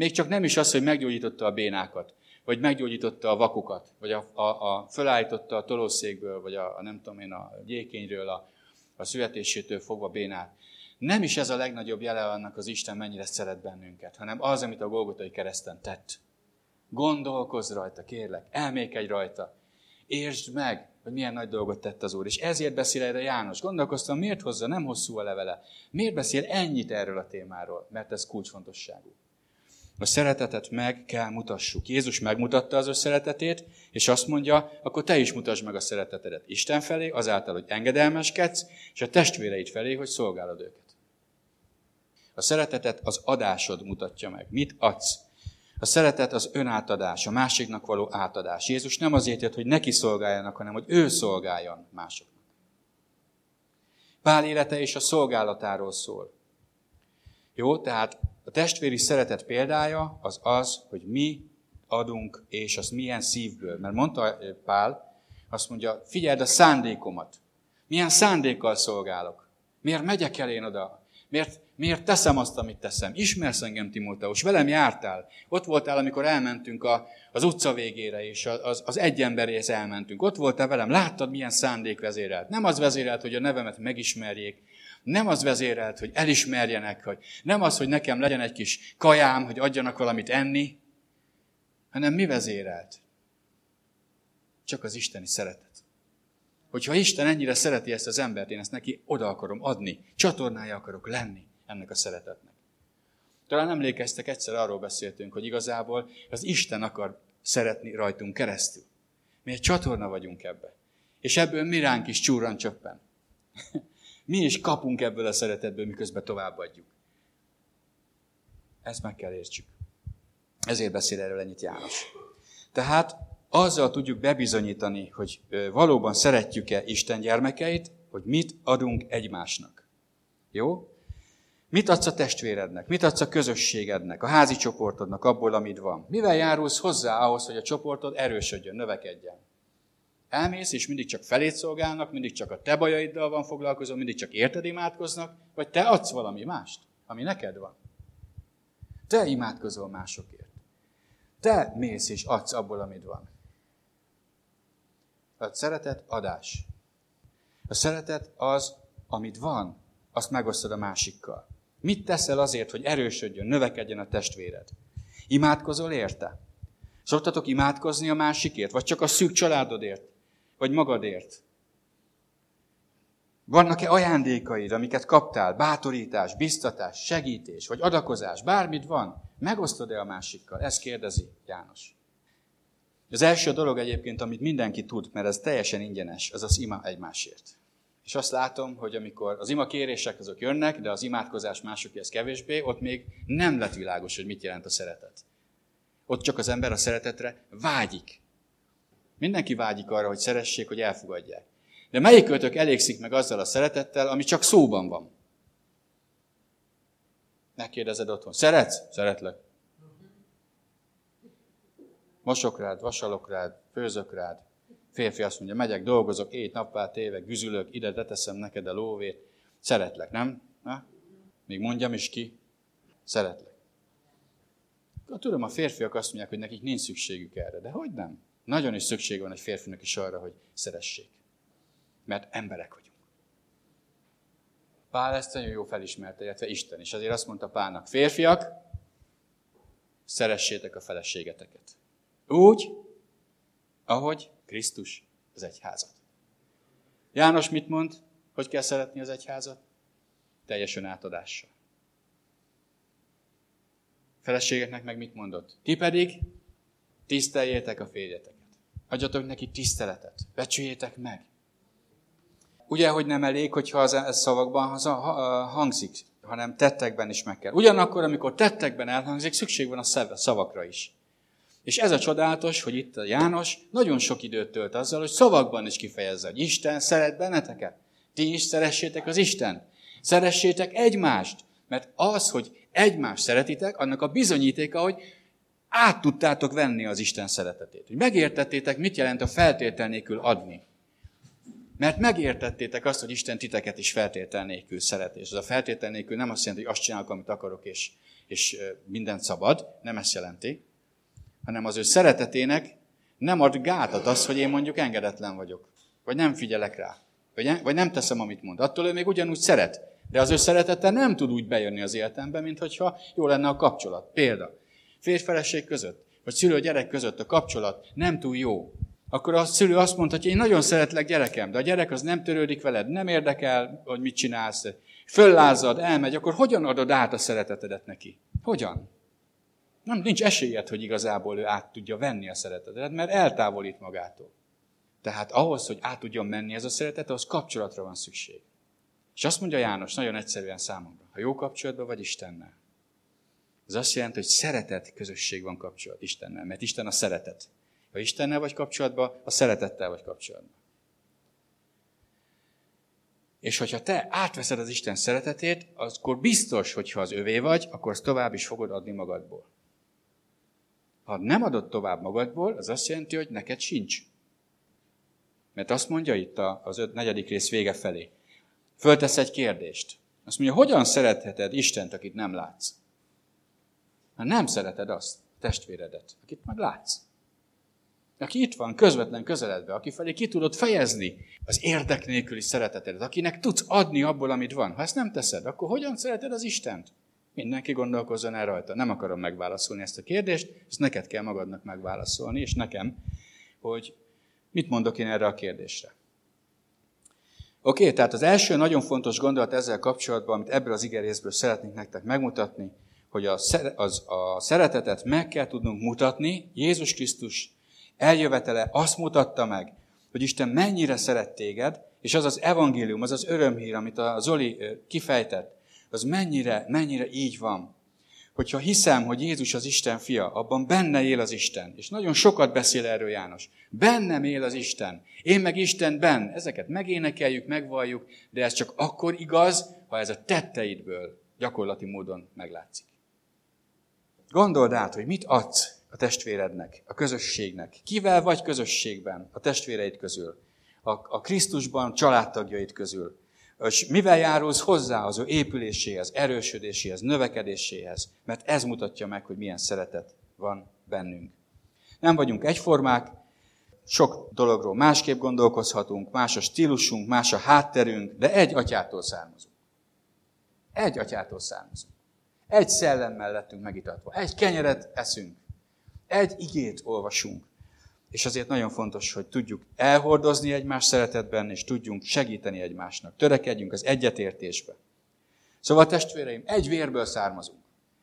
Még csak nem is az, hogy meggyógyította a bénákat, vagy meggyógyította a vakukat, vagy a, a, a fölállította a tolószékből, vagy a, a nem tudom én, a gyékényről, a, a születésétől fogva bénát. Nem is ez a legnagyobb jele annak az Isten mennyire szeret bennünket, hanem az, amit a Golgotai kereszten tett. Gondolkozz rajta, kérlek, elmékedj rajta. Értsd meg, hogy milyen nagy dolgot tett az Úr. És ezért beszél erre János. Gondolkoztam, miért hozza, nem hosszú a levele. Miért beszél ennyit erről a témáról? Mert ez kulcsfontosságú. A szeretetet meg kell mutassuk. Jézus megmutatta az ő szeretetét, és azt mondja, akkor te is mutasd meg a szeretetedet Isten felé, azáltal, hogy engedelmeskedsz, és a testvéreid felé, hogy szolgálod őket. A szeretetet az adásod mutatja meg. Mit adsz? A szeretet az önátadás, a másiknak való átadás. Jézus nem azért jött, hogy neki szolgáljanak, hanem hogy ő szolgáljon másoknak. Pál élete és a szolgálatáról szól. Jó, tehát a testvéri szeretet példája az az, hogy mi adunk, és az milyen szívből. Mert mondta Pál, azt mondja, figyeld a szándékomat. Milyen szándékkal szolgálok? Miért megyek el én oda? Miért, miért teszem azt, amit teszem? Ismersz engem, Timóteus, velem jártál. Ott voltál, amikor elmentünk a, az utca végére, és az, az egy emberéhez elmentünk. Ott voltál velem, láttad, milyen szándék vezérelt. Nem az vezérelt, hogy a nevemet megismerjék, nem az vezérelt, hogy elismerjenek, hogy nem az, hogy nekem legyen egy kis kajám, hogy adjanak valamit enni, hanem mi vezérelt? Csak az isteni szeretet. Hogyha Isten ennyire szereti ezt az embert, én ezt neki oda akarom adni, csatornája akarok lenni ennek a szeretetnek. Talán emlékeztek, egyszer arról beszéltünk, hogy igazából az Isten akar szeretni rajtunk keresztül. Mi egy csatorna vagyunk ebbe. És ebből mi ránk is csúran csöppen. Mi is kapunk ebből a szeretetből, miközben továbbadjuk. Ezt meg kell értsük. Ezért beszél erről ennyit János. Tehát azzal tudjuk bebizonyítani, hogy valóban szeretjük-e Isten gyermekeit, hogy mit adunk egymásnak. Jó? Mit adsz a testvérednek? Mit adsz a közösségednek, a házi csoportodnak, abból, amit van? Mivel járulsz hozzá ahhoz, hogy a csoportod erősödjön, növekedjen? Elmész, és mindig csak felét szolgálnak, mindig csak a te bajaiddal van foglalkozó, mindig csak érted imádkoznak, vagy te adsz valami mást, ami neked van. Te imádkozol másokért. Te mész és adsz abból, amit van. A szeretet adás. A szeretet az, amit van, azt megosztod a másikkal. Mit teszel azért, hogy erősödjön, növekedjen a testvéred? Imádkozol érte? Szoktatok imádkozni a másikért? Vagy csak a szűk családodért? Vagy magadért? Vannak-e ajándékaid, amiket kaptál? Bátorítás, biztatás, segítés, vagy adakozás? Bármit van? Megosztod-e a másikkal? Ezt kérdezi János. Az első dolog egyébként, amit mindenki tud, mert ez teljesen ingyenes, az az ima egymásért. És azt látom, hogy amikor az ima kérések azok jönnek, de az imádkozás másokhoz kevésbé, ott még nem lett világos, hogy mit jelent a szeretet. Ott csak az ember a szeretetre vágyik. Mindenki vágyik arra, hogy szeressék, hogy elfogadják. De melyik kötök elégszik meg azzal a szeretettel, ami csak szóban van? Megkérdezed otthon. Szeretsz? Szeretlek. Mosok rád, vasalok rád, főzök rád. Férfi azt mondja, megyek, dolgozok, ét nappá téve, güzülök, ide teteszem neked a lóvét. Szeretlek, nem? Na? Még mondjam is ki. Szeretlek. Tudom, a férfiak azt mondják, hogy nekik nincs szükségük erre, de hogy nem? Nagyon is szükség van egy férfinak is arra, hogy szeressék. Mert emberek vagyunk. Pál ezt nagyon jó felismerte, illetve Isten is. Azért azt mondta Pálnak, férfiak, szeressétek a feleségeteket. Úgy, ahogy Krisztus az egyházat. János mit mond? Hogy kell szeretni az egyházat? Teljes átadással. Feleségeknek meg mit mondott? Ti pedig tiszteljétek a férjeteket. Adjatok neki tiszteletet. Becsüljétek meg. Ugye, hogy nem elég, hogyha az szavakban hangzik, hanem tettekben is meg kell. Ugyanakkor, amikor tettekben elhangzik, szükség van a szavakra is. És ez a csodálatos, hogy itt a János nagyon sok időt tölt azzal, hogy szavakban is kifejezze, hogy Isten szeret benneteket. Ti is szeressétek az Isten. Szeressétek egymást. Mert az, hogy egymást szeretitek, annak a bizonyítéka, hogy át tudtátok venni az Isten szeretetét. Hogy megértettétek, mit jelent a feltétel nélkül adni. Mert megértettétek azt, hogy Isten titeket is feltétel nélkül szeret. És az a feltétel nélkül nem azt jelenti, hogy azt csinálok, amit akarok, és, és mindent szabad. Nem ezt jelenti. Hanem az ő szeretetének nem ad gátat az, hogy én mondjuk engedetlen vagyok. Vagy nem figyelek rá. Vagy, vagy nem teszem, amit mond. Attól ő még ugyanúgy szeret. De az ő szeretete nem tud úgy bejönni az életembe, mint hogyha jó lenne a kapcsolat. Példa. Férfeleség között, vagy szülő-gyerek között a kapcsolat nem túl jó akkor a szülő azt mondhatja, én nagyon szeretlek gyerekem, de a gyerek az nem törődik veled, nem érdekel, hogy mit csinálsz, föllázad, elmegy, akkor hogyan adod át a szeretetedet neki? Hogyan? Nem, nincs esélyed, hogy igazából ő át tudja venni a szeretetedet, mert eltávolít magától. Tehát ahhoz, hogy át tudjon menni ez a szeretet, ahhoz kapcsolatra van szükség. És azt mondja János nagyon egyszerűen számomra, ha jó kapcsolatban vagy Istennel. Ez azt jelenti, hogy szeretet közösség van kapcsolat Istennel, mert Isten a szeretet. Ha Istennel vagy kapcsolatban, a szeretettel vagy kapcsolatban. És hogyha te átveszed az Isten szeretetét, akkor biztos, hogy ha az övé vagy, akkor azt tovább is fogod adni magadból. Ha nem adod tovább magadból, az azt jelenti, hogy neked sincs. Mert azt mondja itt az öt, negyedik rész vége felé. Föltesz egy kérdést. Azt mondja, hogyan szeretheted Istent, akit nem látsz? Ha nem szereted azt, testvéredet, akit meg látsz aki itt van, közvetlen közeledve, aki felé ki tudod fejezni az érdek nélküli szeretetedet, akinek tudsz adni abból, amit van. Ha ezt nem teszed, akkor hogyan szereted az Istent? Mindenki gondolkozzon el rajta. Nem akarom megválaszolni ezt a kérdést, ezt neked kell magadnak megválaszolni, és nekem, hogy mit mondok én erre a kérdésre. Oké, tehát az első nagyon fontos gondolat ezzel kapcsolatban, amit ebből az igerészből szeretnénk nektek megmutatni, hogy a, az, a szeretetet meg kell tudnunk mutatni Jézus Krisztus eljövetele azt mutatta meg, hogy Isten mennyire szeret téged, és az az evangélium, az az örömhír, amit a Zoli kifejtett, az mennyire, mennyire így van. Hogyha hiszem, hogy Jézus az Isten fia, abban benne él az Isten. És nagyon sokat beszél erről János. Bennem él az Isten. Én meg Istenben. Ezeket megénekeljük, megvalljuk, de ez csak akkor igaz, ha ez a tetteidből gyakorlati módon meglátszik. Gondold át, hogy mit adsz a testvérednek, a közösségnek. Kivel vagy közösségben a testvéreid közül? A, a Krisztusban családtagjaid közül. És mivel járulsz hozzá az ő épüléséhez, erősödéséhez, növekedéséhez? Mert ez mutatja meg, hogy milyen szeretet van bennünk. Nem vagyunk egyformák, sok dologról másképp gondolkozhatunk, más a stílusunk, más a hátterünk, de egy atyától származunk. Egy atyától származunk. Egy szellemmel lettünk megitatva. Egy kenyeret eszünk. Egy igét olvasunk. És azért nagyon fontos, hogy tudjuk elhordozni egymás szeretetben, és tudjunk segíteni egymásnak. Törekedjünk az egyetértésbe. Szóval testvéreim, egy vérből származunk.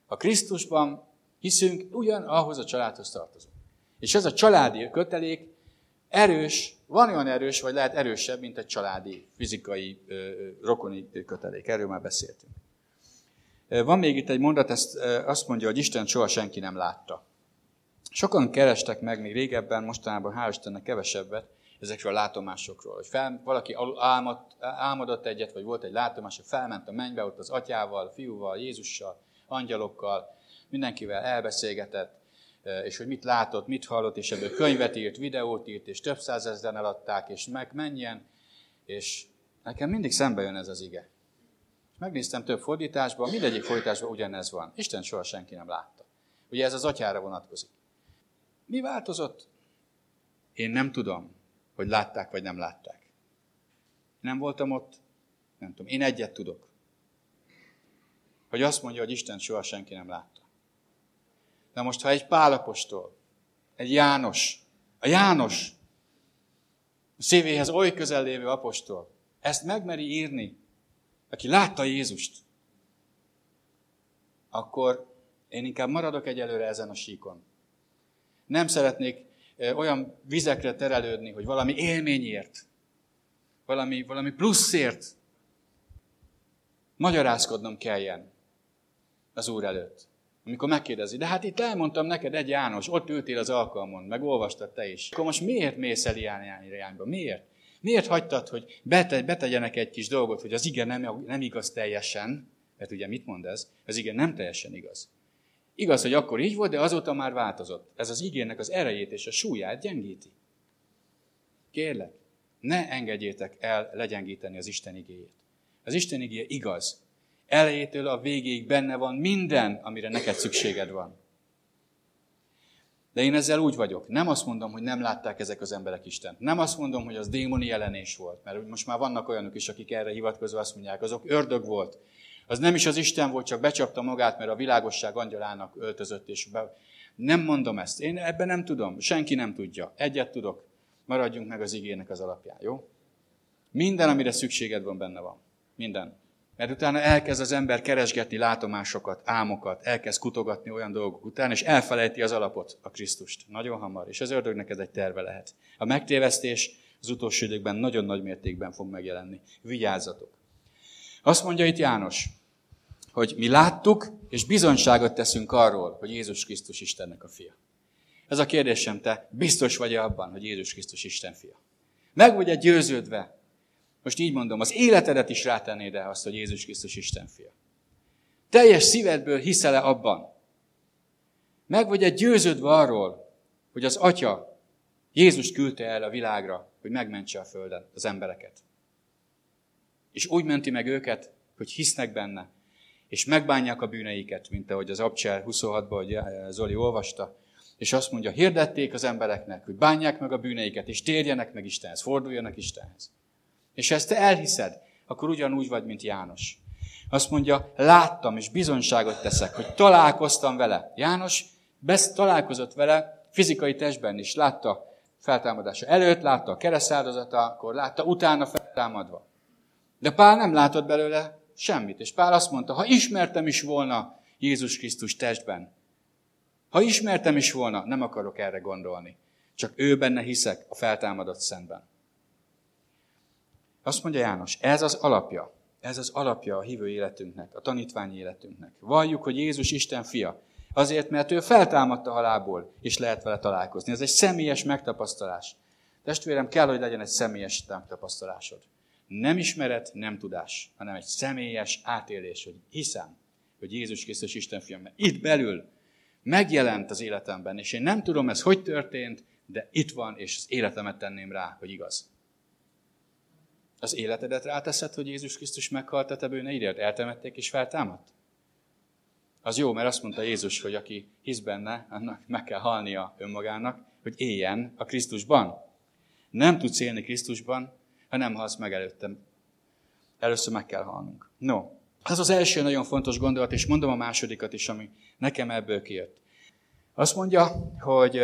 A Krisztusban hiszünk, ugyan ahhoz a családhoz tartozunk. És ez a családi kötelék erős, van olyan erős, vagy lehet erősebb, mint egy családi, fizikai, rokoni kötelék. Erről már beszéltünk. Van még itt egy mondat, ezt azt mondja, hogy Isten soha senki nem látta. Sokan kerestek meg még régebben, mostanában hál' Istennek kevesebbet, ezekről a látomásokról. Hogy fel, valaki álmod, álmodott egyet, vagy volt egy látomás, hogy felment a mennybe, ott az atyával, fiúval, Jézussal, angyalokkal, mindenkivel elbeszélgetett, és hogy mit látott, mit hallott, és ebből könyvet írt, videót írt, és több százezren eladták, és meg menjen, és nekem mindig szembe jön ez az ige. Megnéztem több fordításban, mindegyik fordításban ugyanez van. Isten soha senki nem látta. Ugye ez az atyára vonatkozik. Mi változott? Én nem tudom, hogy látták vagy nem látták. Nem voltam ott, nem tudom. Én egyet tudok. Hogy azt mondja, hogy Isten soha senki nem látta. De most, ha egy Pálapostól, egy János, a János, a szívéhez oly közel lévő apostol, ezt megmeri írni, aki látta Jézust, akkor én inkább maradok egyelőre ezen a síkon. Nem szeretnék olyan vizekre terelődni, hogy valami élményért, valami, valami pluszért magyarázkodnom kelljen az Úr előtt. Amikor megkérdezi, de hát itt elmondtam neked egy János, ott ültél az alkalmon, meg olvastad te is. Akkor most miért mész el ilyen irányba? Miért? Miért hagytad, hogy betegyenek egy kis dolgot, hogy az igen nem, nem igaz teljesen, mert ugye mit mond ez? Az igen nem teljesen igaz. Igaz, hogy akkor így volt, de azóta már változott. Ez az igének az erejét és a súlyát gyengíti. Kérlek, ne engedjétek el legyengíteni az Isten igéjét. Az Isten igéje igaz. Elejétől a végéig benne van minden, amire neked szükséged van. De én ezzel úgy vagyok. Nem azt mondom, hogy nem látták ezek az emberek Isten. Nem azt mondom, hogy az démoni jelenés volt. Mert most már vannak olyanok is, akik erre hivatkozva azt mondják, azok ördög volt. Az nem is az Isten volt, csak becsapta magát, mert a világosság angyalának öltözött. És be... Nem mondom ezt. Én ebben nem tudom. Senki nem tudja. Egyet tudok. Maradjunk meg az igének az alapján, jó? Minden, amire szükséged van, benne van. Minden. Mert utána elkezd az ember keresgetni látomásokat, álmokat, elkezd kutogatni olyan dolgok után, és elfelejti az alapot, a Krisztust. Nagyon hamar. És az ördögnek ez egy terve lehet. A megtévesztés az utolsó időkben nagyon nagy mértékben fog megjelenni. Vigyázzatok! Azt mondja itt János, hogy mi láttuk, és bizonyságot teszünk arról, hogy Jézus Krisztus Istennek a fia. Ez a kérdésem, te biztos vagy -e abban, hogy Jézus Krisztus Isten fia? Meg vagy-e győződve most így mondom, az életedet is rátennéd el azt, hogy Jézus Krisztus Isten fia. Teljes szívedből hiszel-e abban? Meg vagy egy győződve arról, hogy az Atya Jézus küldte el a világra, hogy megmentse a Földet, az embereket. És úgy menti meg őket, hogy hisznek benne, és megbánják a bűneiket, mint ahogy az Abcsel 26-ban, hogy Zoli olvasta, és azt mondja, hirdették az embereknek, hogy bánják meg a bűneiket, és térjenek meg Istenhez, forduljanak Istenhez. És ezt te elhiszed, akkor ugyanúgy vagy, mint János. Azt mondja, láttam és bizonyságot teszek, hogy találkoztam vele. János besz találkozott vele fizikai testben is. Látta feltámadása előtt, látta a keresztáldozata, akkor látta utána feltámadva. De Pál nem látott belőle semmit. És Pál azt mondta, ha ismertem is volna Jézus Krisztus testben, ha ismertem is volna, nem akarok erre gondolni. Csak ő benne hiszek a feltámadott szentben. Azt mondja János, ez az alapja. Ez az alapja a hívő életünknek, a tanítványi életünknek. Valljuk, hogy Jézus Isten fia. Azért, mert ő feltámadta halából, és lehet vele találkozni. Ez egy személyes megtapasztalás. Testvérem, kell, hogy legyen egy személyes megtapasztalásod. Nem ismeret, nem tudás, hanem egy személyes átélés, hogy hiszem, hogy Jézus Krisztus Isten fia. Mert itt belül megjelent az életemben, és én nem tudom ez hogy történt, de itt van, és az életemet tenném rá, hogy igaz. Az életedet ráteszed, hogy Jézus Krisztus meghalt a te bűneidért, eltemették és feltámadt? Az jó, mert azt mondta Jézus, hogy aki hisz benne, annak meg kell halnia önmagának, hogy éljen a Krisztusban. Nem tudsz élni Krisztusban, ha nem halsz meg előttem. Először meg kell halnunk. No, ez az első nagyon fontos gondolat, és mondom a másodikat is, ami nekem ebből kijött. Azt mondja, hogy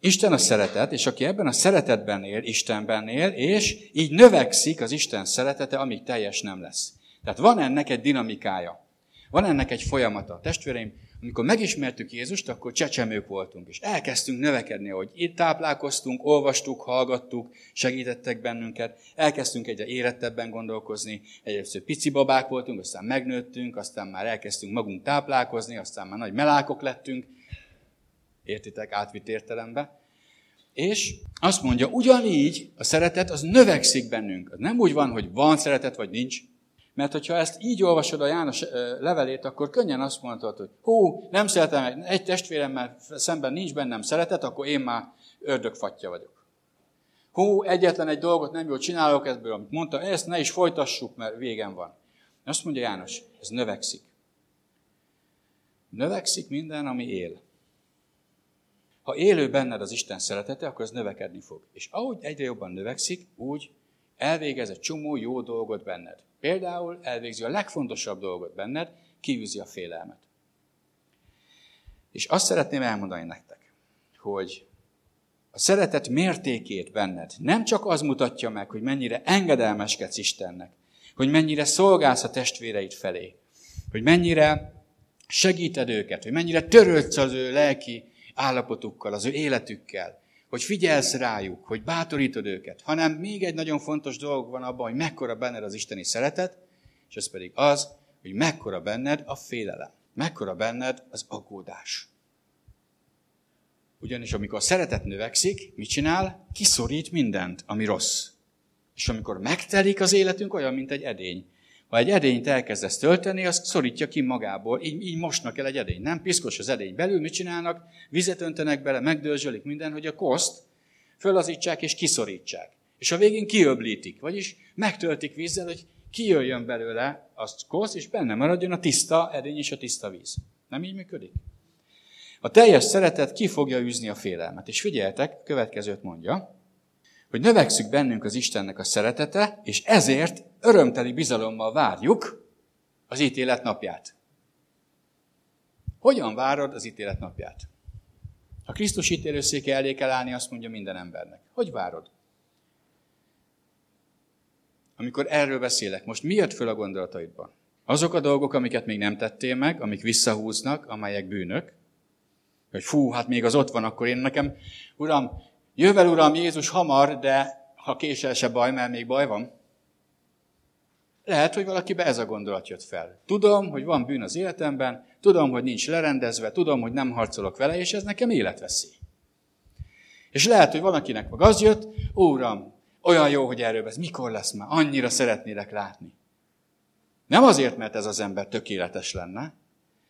Isten a szeretet, és aki ebben a szeretetben él, Istenben él, és így növekszik az Isten szeretete, amíg teljes nem lesz. Tehát van ennek egy dinamikája. Van ennek egy folyamata. Testvéreim, amikor megismertük Jézust, akkor csecsemők voltunk, és elkezdtünk növekedni, hogy itt táplálkoztunk, olvastuk, hallgattuk, segítettek bennünket, elkezdtünk egyre érettebben gondolkozni, egyébként pici babák voltunk, aztán megnőttünk, aztán már elkezdtünk magunk táplálkozni, aztán már nagy melákok lettünk, Értitek? Átvitt értelembe. És azt mondja, ugyanígy a szeretet az növekszik bennünk. Az nem úgy van, hogy van szeretet, vagy nincs. Mert hogyha ezt így olvasod a János levelét, akkor könnyen azt mondhatod, hogy hú, nem szeretem, egy testvéremmel szemben nincs bennem szeretet, akkor én már ördögfatja vagyok. Hú, egyetlen egy dolgot nem jól csinálok ebből, amit mondta, ezt ne is folytassuk, mert végem van. Azt mondja János, ez növekszik. Növekszik minden, ami él. Ha élő benned az Isten szeretete, akkor ez növekedni fog. És ahogy egyre jobban növekszik, úgy elvégez egy csomó jó dolgot benned. Például elvégzi a legfontosabb dolgot benned, kiűzi a félelmet. És azt szeretném elmondani nektek, hogy a szeretet mértékét benned nem csak az mutatja meg, hogy mennyire engedelmeskedsz Istennek, hogy mennyire szolgálsz a testvéreid felé, hogy mennyire segíted őket, hogy mennyire törődsz az ő lelki állapotukkal, az ő életükkel, hogy figyelsz rájuk, hogy bátorítod őket, hanem még egy nagyon fontos dolog van abban, hogy mekkora benned az isteni szeretet, és ez pedig az, hogy mekkora benned a félelem, mekkora benned az aggódás. Ugyanis amikor a szeretet növekszik, mit csinál? Kiszorít mindent, ami rossz. És amikor megtelik az életünk, olyan, mint egy edény. Ha egy edényt elkezdesz tölteni, azt szorítja ki magából. Így, így mosnak el egy edény. Nem piszkos az edény belül, mit csinálnak? Vizet öntenek bele, megdörzsölik minden, hogy a koszt fölazítsák és kiszorítsák. És a végén kiöblítik, vagyis megtöltik vízzel, hogy kijöjjön belőle a kosz, és benne maradjon a tiszta edény és a tiszta víz. Nem így működik? A teljes szeretet ki fogja űzni a félelmet. És figyeljetek, következőt mondja, hogy növekszik bennünk az Istennek a szeretete, és ezért örömteli bizalommal várjuk az ítélet napját. Hogyan várod az ítélet napját? Ha Krisztus ítélőszéke elé kell állni, azt mondja minden embernek. Hogy várod? Amikor erről beszélek, most mi jött föl a gondolataidban? Azok a dolgok, amiket még nem tettél meg, amik visszahúznak, amelyek bűnök, hogy fú, hát még az ott van, akkor én nekem, uram, jövel uram Jézus hamar, de ha késel se baj, mert még baj van. Lehet, hogy valakibe ez a gondolat jött fel. Tudom, hogy van bűn az életemben, tudom, hogy nincs lerendezve, tudom, hogy nem harcolok vele, és ez nekem életveszély. És lehet, hogy valakinek meg az jött, Uram, olyan jó, hogy erről beszél, mikor lesz már, annyira szeretnélek látni. Nem azért, mert ez az ember tökéletes lenne,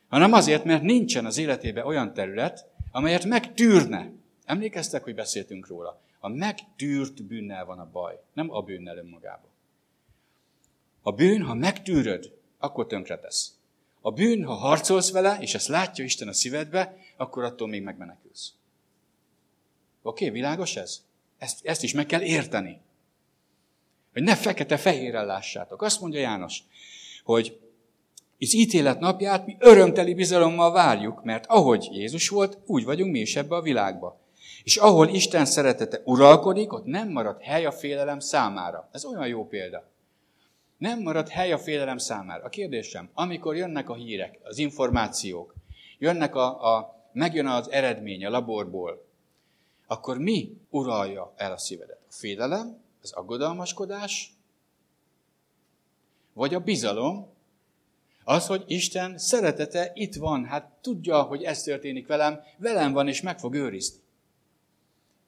hanem azért, mert nincsen az életében olyan terület, amelyet megtűrne. Emlékeztek, hogy beszéltünk róla? A megtűrt bűnnel van a baj, nem a bűnnel önmagában. A bűn, ha megtűröd, akkor tönkretesz. A bűn, ha harcolsz vele, és ezt látja Isten a szívedbe, akkor attól még megmenekülsz. Oké, okay, világos ez? Ezt, ezt is meg kell érteni. Hogy ne fekete-fehérrel lássátok. Azt mondja János, hogy az ítélet napját mi örömteli bizalommal várjuk, mert ahogy Jézus volt, úgy vagyunk mi is ebbe a világba. És ahol Isten szeretete uralkodik, ott nem marad hely a félelem számára. Ez olyan jó példa. Nem marad hely a félelem számára. A kérdésem, amikor jönnek a hírek, az információk, jönnek a, a, megjön az eredmény a laborból, akkor mi uralja el a szívedet? A félelem, az aggodalmaskodás, vagy a bizalom, az, hogy Isten szeretete itt van, hát tudja, hogy ez történik velem, velem van, és meg fog őrizni.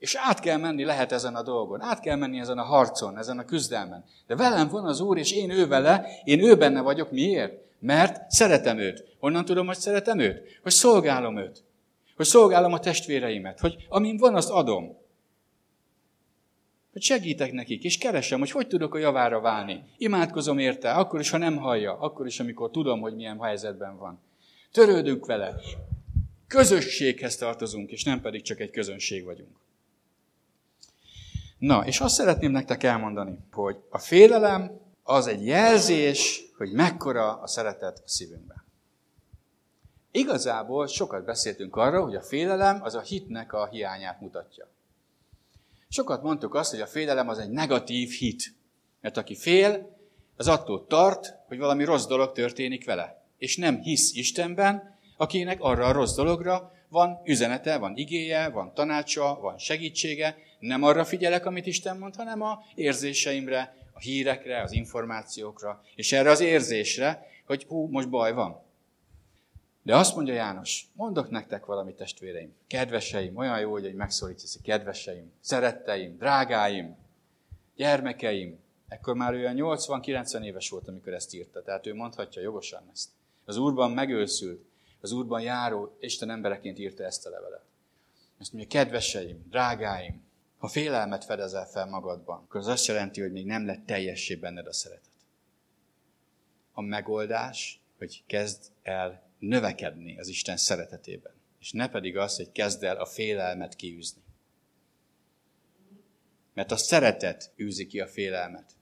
És át kell menni lehet ezen a dolgon, át kell menni ezen a harcon, ezen a küzdelmen. De velem van az Úr, és én ő vele, én ő benne vagyok. Miért? Mert szeretem őt. Honnan tudom, hogy szeretem őt? Hogy szolgálom őt. Hogy szolgálom a testvéreimet. Hogy amin van, azt adom. Hogy segítek nekik, és keresem, hogy hogy tudok a javára válni. Imádkozom érte, akkor is, ha nem hallja, akkor is, amikor tudom, hogy milyen helyzetben van. Törődünk vele. Közösséghez tartozunk, és nem pedig csak egy közönség vagyunk. Na, és azt szeretném nektek elmondani, hogy a félelem az egy jelzés, hogy mekkora a szeretet a szívünkben. Igazából sokat beszéltünk arról, hogy a félelem az a hitnek a hiányát mutatja. Sokat mondtuk azt, hogy a félelem az egy negatív hit. Mert aki fél, az attól tart, hogy valami rossz dolog történik vele. És nem hisz Istenben, akinek arra a rossz dologra van üzenete, van igéje, van tanácsa, van segítsége. Nem arra figyelek, amit Isten mond, hanem a érzéseimre, a hírekre, az információkra, és erre az érzésre, hogy hú, most baj van. De azt mondja János, mondok nektek valamit, testvéreim, kedveseim, olyan jó, hogy megszólítsz, kedveseim, szeretteim, drágáim, gyermekeim. Ekkor már olyan 80-90 éves volt, amikor ezt írta, tehát ő mondhatja jogosan ezt. Az Úrban megőszült, az Úrban járó Isten embereként írta ezt a levelet. Azt mondja, kedveseim, drágáim, ha félelmet fedezel fel magadban, akkor az azt jelenti, hogy még nem lett teljessé benned a szeretet. A megoldás, hogy kezd el növekedni az Isten szeretetében. És ne pedig az, hogy kezd el a félelmet kiűzni. Mert a szeretet űzi ki a félelmet.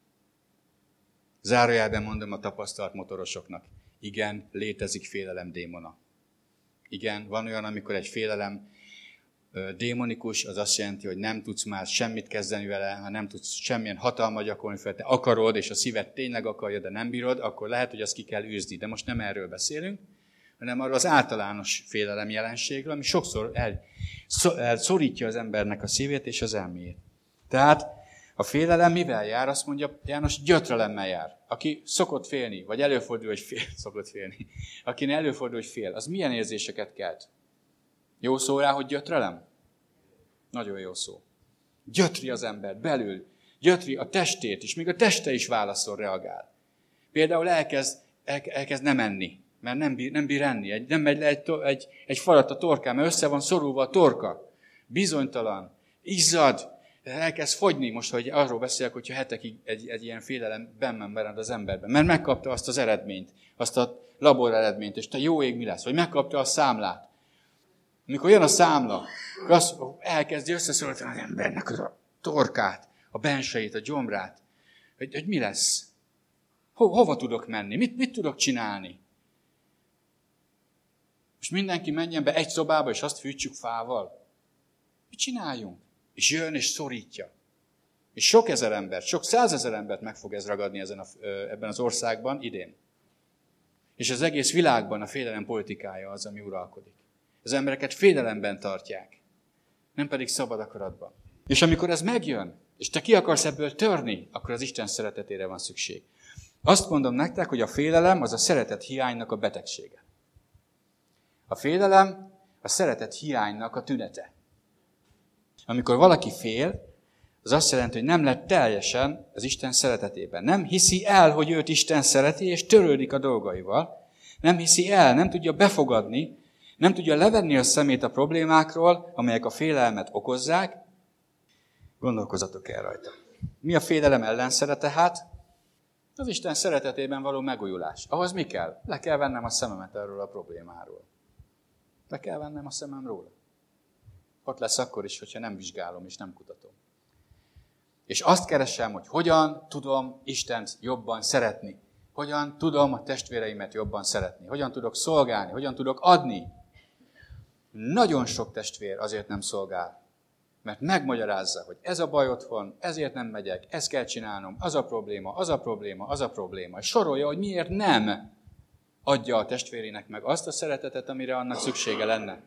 Zárójelben mondom a tapasztalt motorosoknak. Igen, létezik félelem démona. Igen, van olyan, amikor egy félelem démonikus, az azt jelenti, hogy nem tudsz már semmit kezdeni vele, ha nem tudsz semmilyen hatalmat gyakorolni fel, te akarod, és a szíved tényleg akarja, de nem bírod, akkor lehet, hogy azt ki kell űzni. De most nem erről beszélünk, hanem arról az általános félelem jelenségről, ami sokszor el, szorítja az embernek a szívét és az elméjét. Tehát A félelem mivel jár? Azt mondja János, gyötrelemmel jár. Aki szokott félni, vagy előfordul, hogy fél, szokott félni, akinek előfordul, hogy fél, az milyen érzéseket kelt? Jó szó rá, hogy gyötrelem? Nagyon jó szó. Gyötri az ember belül, gyötri a testét, és még a teste is válaszol, reagál. Például elkezd, el, elkezd nem enni, mert nem bír, nem bír enni, egy, nem megy le egy, egy, egy falat a torkán, mert össze van szorulva a torka. Bizonytalan, izzad, elkezd fogyni, most, hogy arról beszélek, hogyha hetekig egy, egy ilyen félelem benne merend az emberben, mert megkapta azt az eredményt, azt a labor eredményt, és te jó ég mi lesz, vagy megkapta a számlát. Amikor jön a számla, akkor azt elkezdi összeszorítani az embernek az a torkát, a benseit, a gyomrát, hogy, hogy mi lesz. Ho, hova tudok menni? Mit, mit tudok csinálni? Most mindenki menjen be egy szobába, és azt fűtsük fával. Mit csináljunk? És jön, és szorítja. És sok ezer embert, sok százezer embert meg fog ez ragadni ezen a, ebben az országban idén. És az egész világban a félelem politikája az, ami uralkodik. Az embereket félelemben tartják, nem pedig szabad akaratban. És amikor ez megjön, és te ki akarsz ebből törni, akkor az Isten szeretetére van szükség. Azt mondom nektek, hogy a félelem az a szeretet hiánynak a betegsége. A félelem a szeretet hiánynak a tünete. Amikor valaki fél, az azt jelenti, hogy nem lett teljesen az Isten szeretetében. Nem hiszi el, hogy őt Isten szereti, és törődik a dolgaival. Nem hiszi el, nem tudja befogadni, nem tudja levenni a szemét a problémákról, amelyek a félelmet okozzák. Gondolkozatok el rajta. Mi a félelem ellenszerete hát? Az Isten szeretetében való megújulás. Ahhoz mi kell? Le kell vennem a szememet erről a problémáról. Le kell vennem a szemem róla. Ott lesz akkor is, hogyha nem vizsgálom és nem kutatom. És azt keresem, hogy hogyan tudom Istent jobban szeretni. Hogyan tudom a testvéreimet jobban szeretni. Hogyan tudok szolgálni. Hogyan tudok adni. Nagyon sok testvér azért nem szolgál. Mert megmagyarázza, hogy ez a baj otthon, ezért nem megyek, ezt kell csinálnom, az a probléma, az a probléma, az a probléma. És sorolja, hogy miért nem adja a testvérének meg azt a szeretetet, amire annak szüksége lenne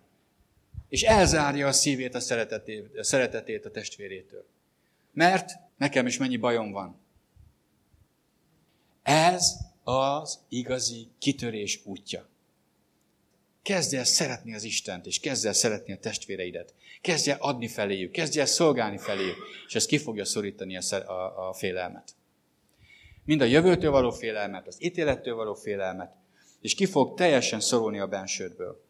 és elzárja a szívét, a szeretetét, a szeretetét a testvérétől. Mert nekem is mennyi bajom van. Ez az igazi kitörés útja. Kezdj el szeretni az Istent, és kezdj el szeretni a testvéreidet. Kezdj el adni feléjük, kezdj el szolgálni feléjük, és ez ki fogja szorítani a, a, a félelmet. Mind a jövőtől való félelmet, az ítélettől való félelmet, és ki fog teljesen szorulni a bensődből.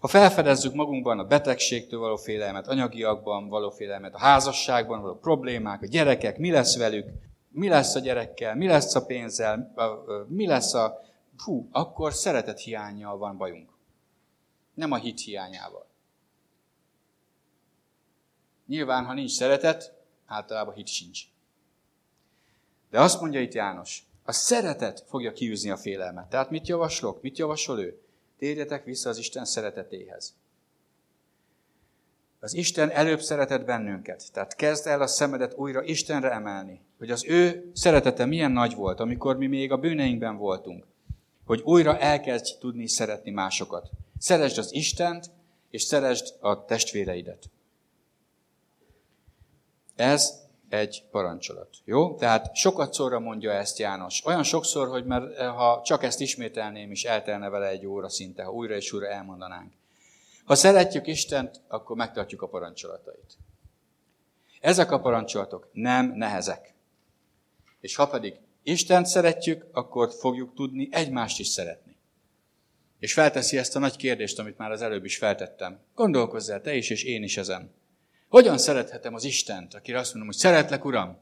Ha felfedezzük magunkban a betegségtől való félelmet, anyagiakban való félelmet, a házasságban való problémák, a gyerekek, mi lesz velük, mi lesz a gyerekkel, mi lesz a pénzzel, mi lesz a... Hú, akkor szeretet hiányjal van bajunk. Nem a hit hiányával. Nyilván, ha nincs szeretet, általában hit sincs. De azt mondja itt János, a szeretet fogja kiűzni a félelmet. Tehát mit javaslok? Mit javasol ő? Térjetek vissza az Isten szeretetéhez. Az Isten előbb szeretett bennünket, tehát kezd el a szemedet újra Istenre emelni, hogy az ő szeretete milyen nagy volt, amikor mi még a bűneinkben voltunk, hogy újra elkezd tudni szeretni másokat. Szeresd az Istent, és szeresd a testvéreidet. Ez egy parancsolat. Jó? Tehát sokat szorra mondja ezt János. Olyan sokszor, hogy mert eh, ha csak ezt ismételném, is eltelne vele egy óra szinte, ha újra és újra elmondanánk. Ha szeretjük Istent, akkor megtartjuk a parancsolatait. Ezek a parancsolatok nem nehezek. És ha pedig Istent szeretjük, akkor fogjuk tudni egymást is szeretni. És felteszi ezt a nagy kérdést, amit már az előbb is feltettem. Gondolkozz el te is, és én is ezen. Hogyan szerethetem az Istent, akire azt mondom, hogy szeretlek, Uram,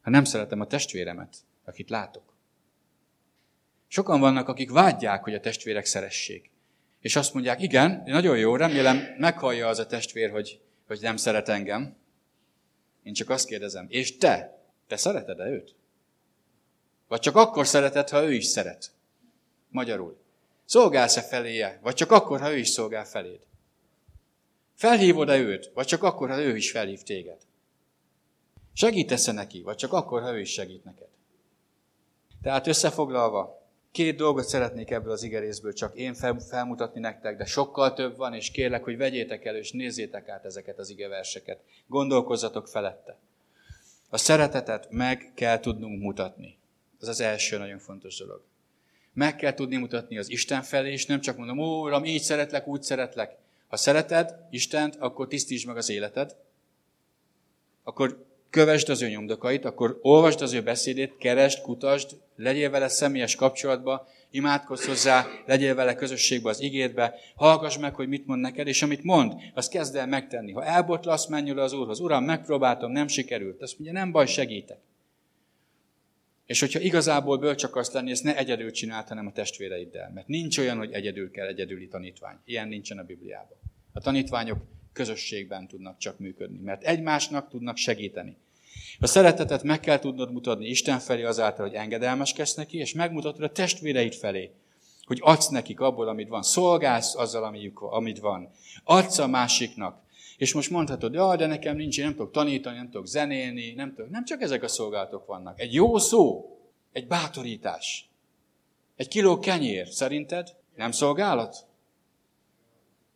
ha nem szeretem a testvéremet, akit látok? Sokan vannak, akik vágyják, hogy a testvérek szeressék. És azt mondják, igen, nagyon jó, remélem meghallja az a testvér, hogy, hogy nem szeret engem. Én csak azt kérdezem, és te, te szereted-e őt? Vagy csak akkor szereted, ha ő is szeret? Magyarul. Szolgálsz-e feléje, vagy csak akkor, ha ő is szolgál feléd? Felhívod-e őt, vagy csak akkor, ha ő is felhív téged? Segítesz-e neki, vagy csak akkor, ha ő is segít neked? Tehát összefoglalva, két dolgot szeretnék ebből az igerészből csak én felmutatni nektek, de sokkal több van, és kérlek, hogy vegyétek elő, és nézzétek át ezeket az igeverseket. Gondolkozzatok felette. A szeretetet meg kell tudnunk mutatni. Ez az első nagyon fontos dolog. Meg kell tudni mutatni az Isten felé, és nem csak mondom, ó, Uram, így szeretlek, úgy szeretlek. Ha szereted Istent, akkor tisztítsd meg az életed, akkor kövesd az ő nyomdokait, akkor olvasd az ő beszédét, keresd, kutasd, legyél vele személyes kapcsolatba, imádkozz hozzá, legyél vele közösségbe az igédbe, hallgass meg, hogy mit mond neked, és amit mond, azt kezd el megtenni. Ha elbotlasz, menj oda az Úrhoz. Uram, megpróbáltam, nem sikerült. Azt mondja, nem baj, segítek. És hogyha igazából bölcs akarsz lenni, ezt ne egyedül csináld, hanem a testvéreiddel. Mert nincs olyan, hogy egyedül kell egyedüli tanítvány. Ilyen nincsen a Bibliában. A tanítványok közösségben tudnak csak működni, mert egymásnak tudnak segíteni. A szeretetet meg kell tudnod mutatni Isten felé azáltal, hogy engedelmeskedsz neki, és megmutatod a testvéreid felé, hogy adsz nekik abból, amit van. Szolgálsz azzal, amit van. Adsz a másiknak. És most mondhatod, ja, de nekem nincs, én nem tudok tanítani, nem tudok zenélni, nem tudok. Nem csak ezek a szolgálatok vannak. Egy jó szó, egy bátorítás, egy kiló kenyér, szerinted nem szolgálat?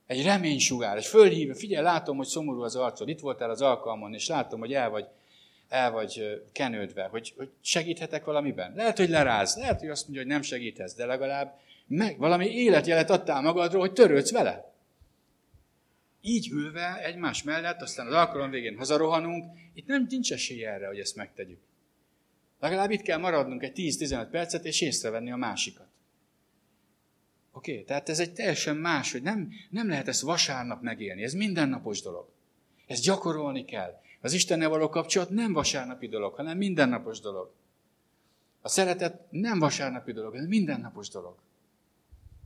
Egy reménysugár, egy fölhívő, figyelj, látom, hogy szomorú az arcod, itt voltál az alkalmon, és látom, hogy el vagy el vagy kenődve, hogy, hogy segíthetek valamiben. Lehet, hogy leráz, lehet, hogy azt mondja, hogy nem segítesz, de legalább meg valami életjelet adtál magadról, hogy törődsz vele. Így ülve egymás mellett, aztán az alkalom végén hazarohanunk, itt nem nincs esély erre, hogy ezt megtegyük. Legalább itt kell maradnunk egy 10-15 percet, és észrevenni a másikat. Oké, okay, tehát ez egy teljesen más, hogy nem, nem lehet ezt vasárnap megélni, ez mindennapos dolog. Ezt gyakorolni kell. Az Istennel való kapcsolat nem vasárnapi dolog, hanem mindennapos dolog. A szeretet nem vasárnapi dolog, hanem mindennapos dolog.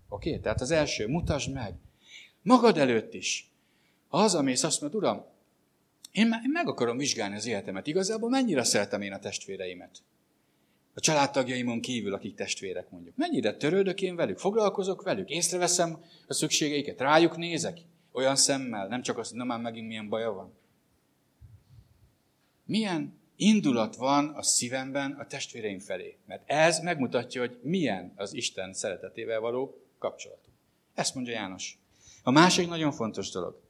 Oké? Okay? Tehát az első, mutasd meg. Magad előtt is. Ha hazamész, azt mondod, Uram, én, meg akarom vizsgálni az életemet. Igazából mennyire szeretem én a testvéreimet? A családtagjaimon kívül, akik testvérek mondjuk. Mennyire törődök én velük? Foglalkozok velük? Észreveszem a szükségeiket? Rájuk nézek? Olyan szemmel? Nem csak azt, na már megint milyen baja van? milyen indulat van a szívemben a testvéreim felé. Mert ez megmutatja, hogy milyen az Isten szeretetével való kapcsolatunk. Ezt mondja János. A másik nagyon fontos dolog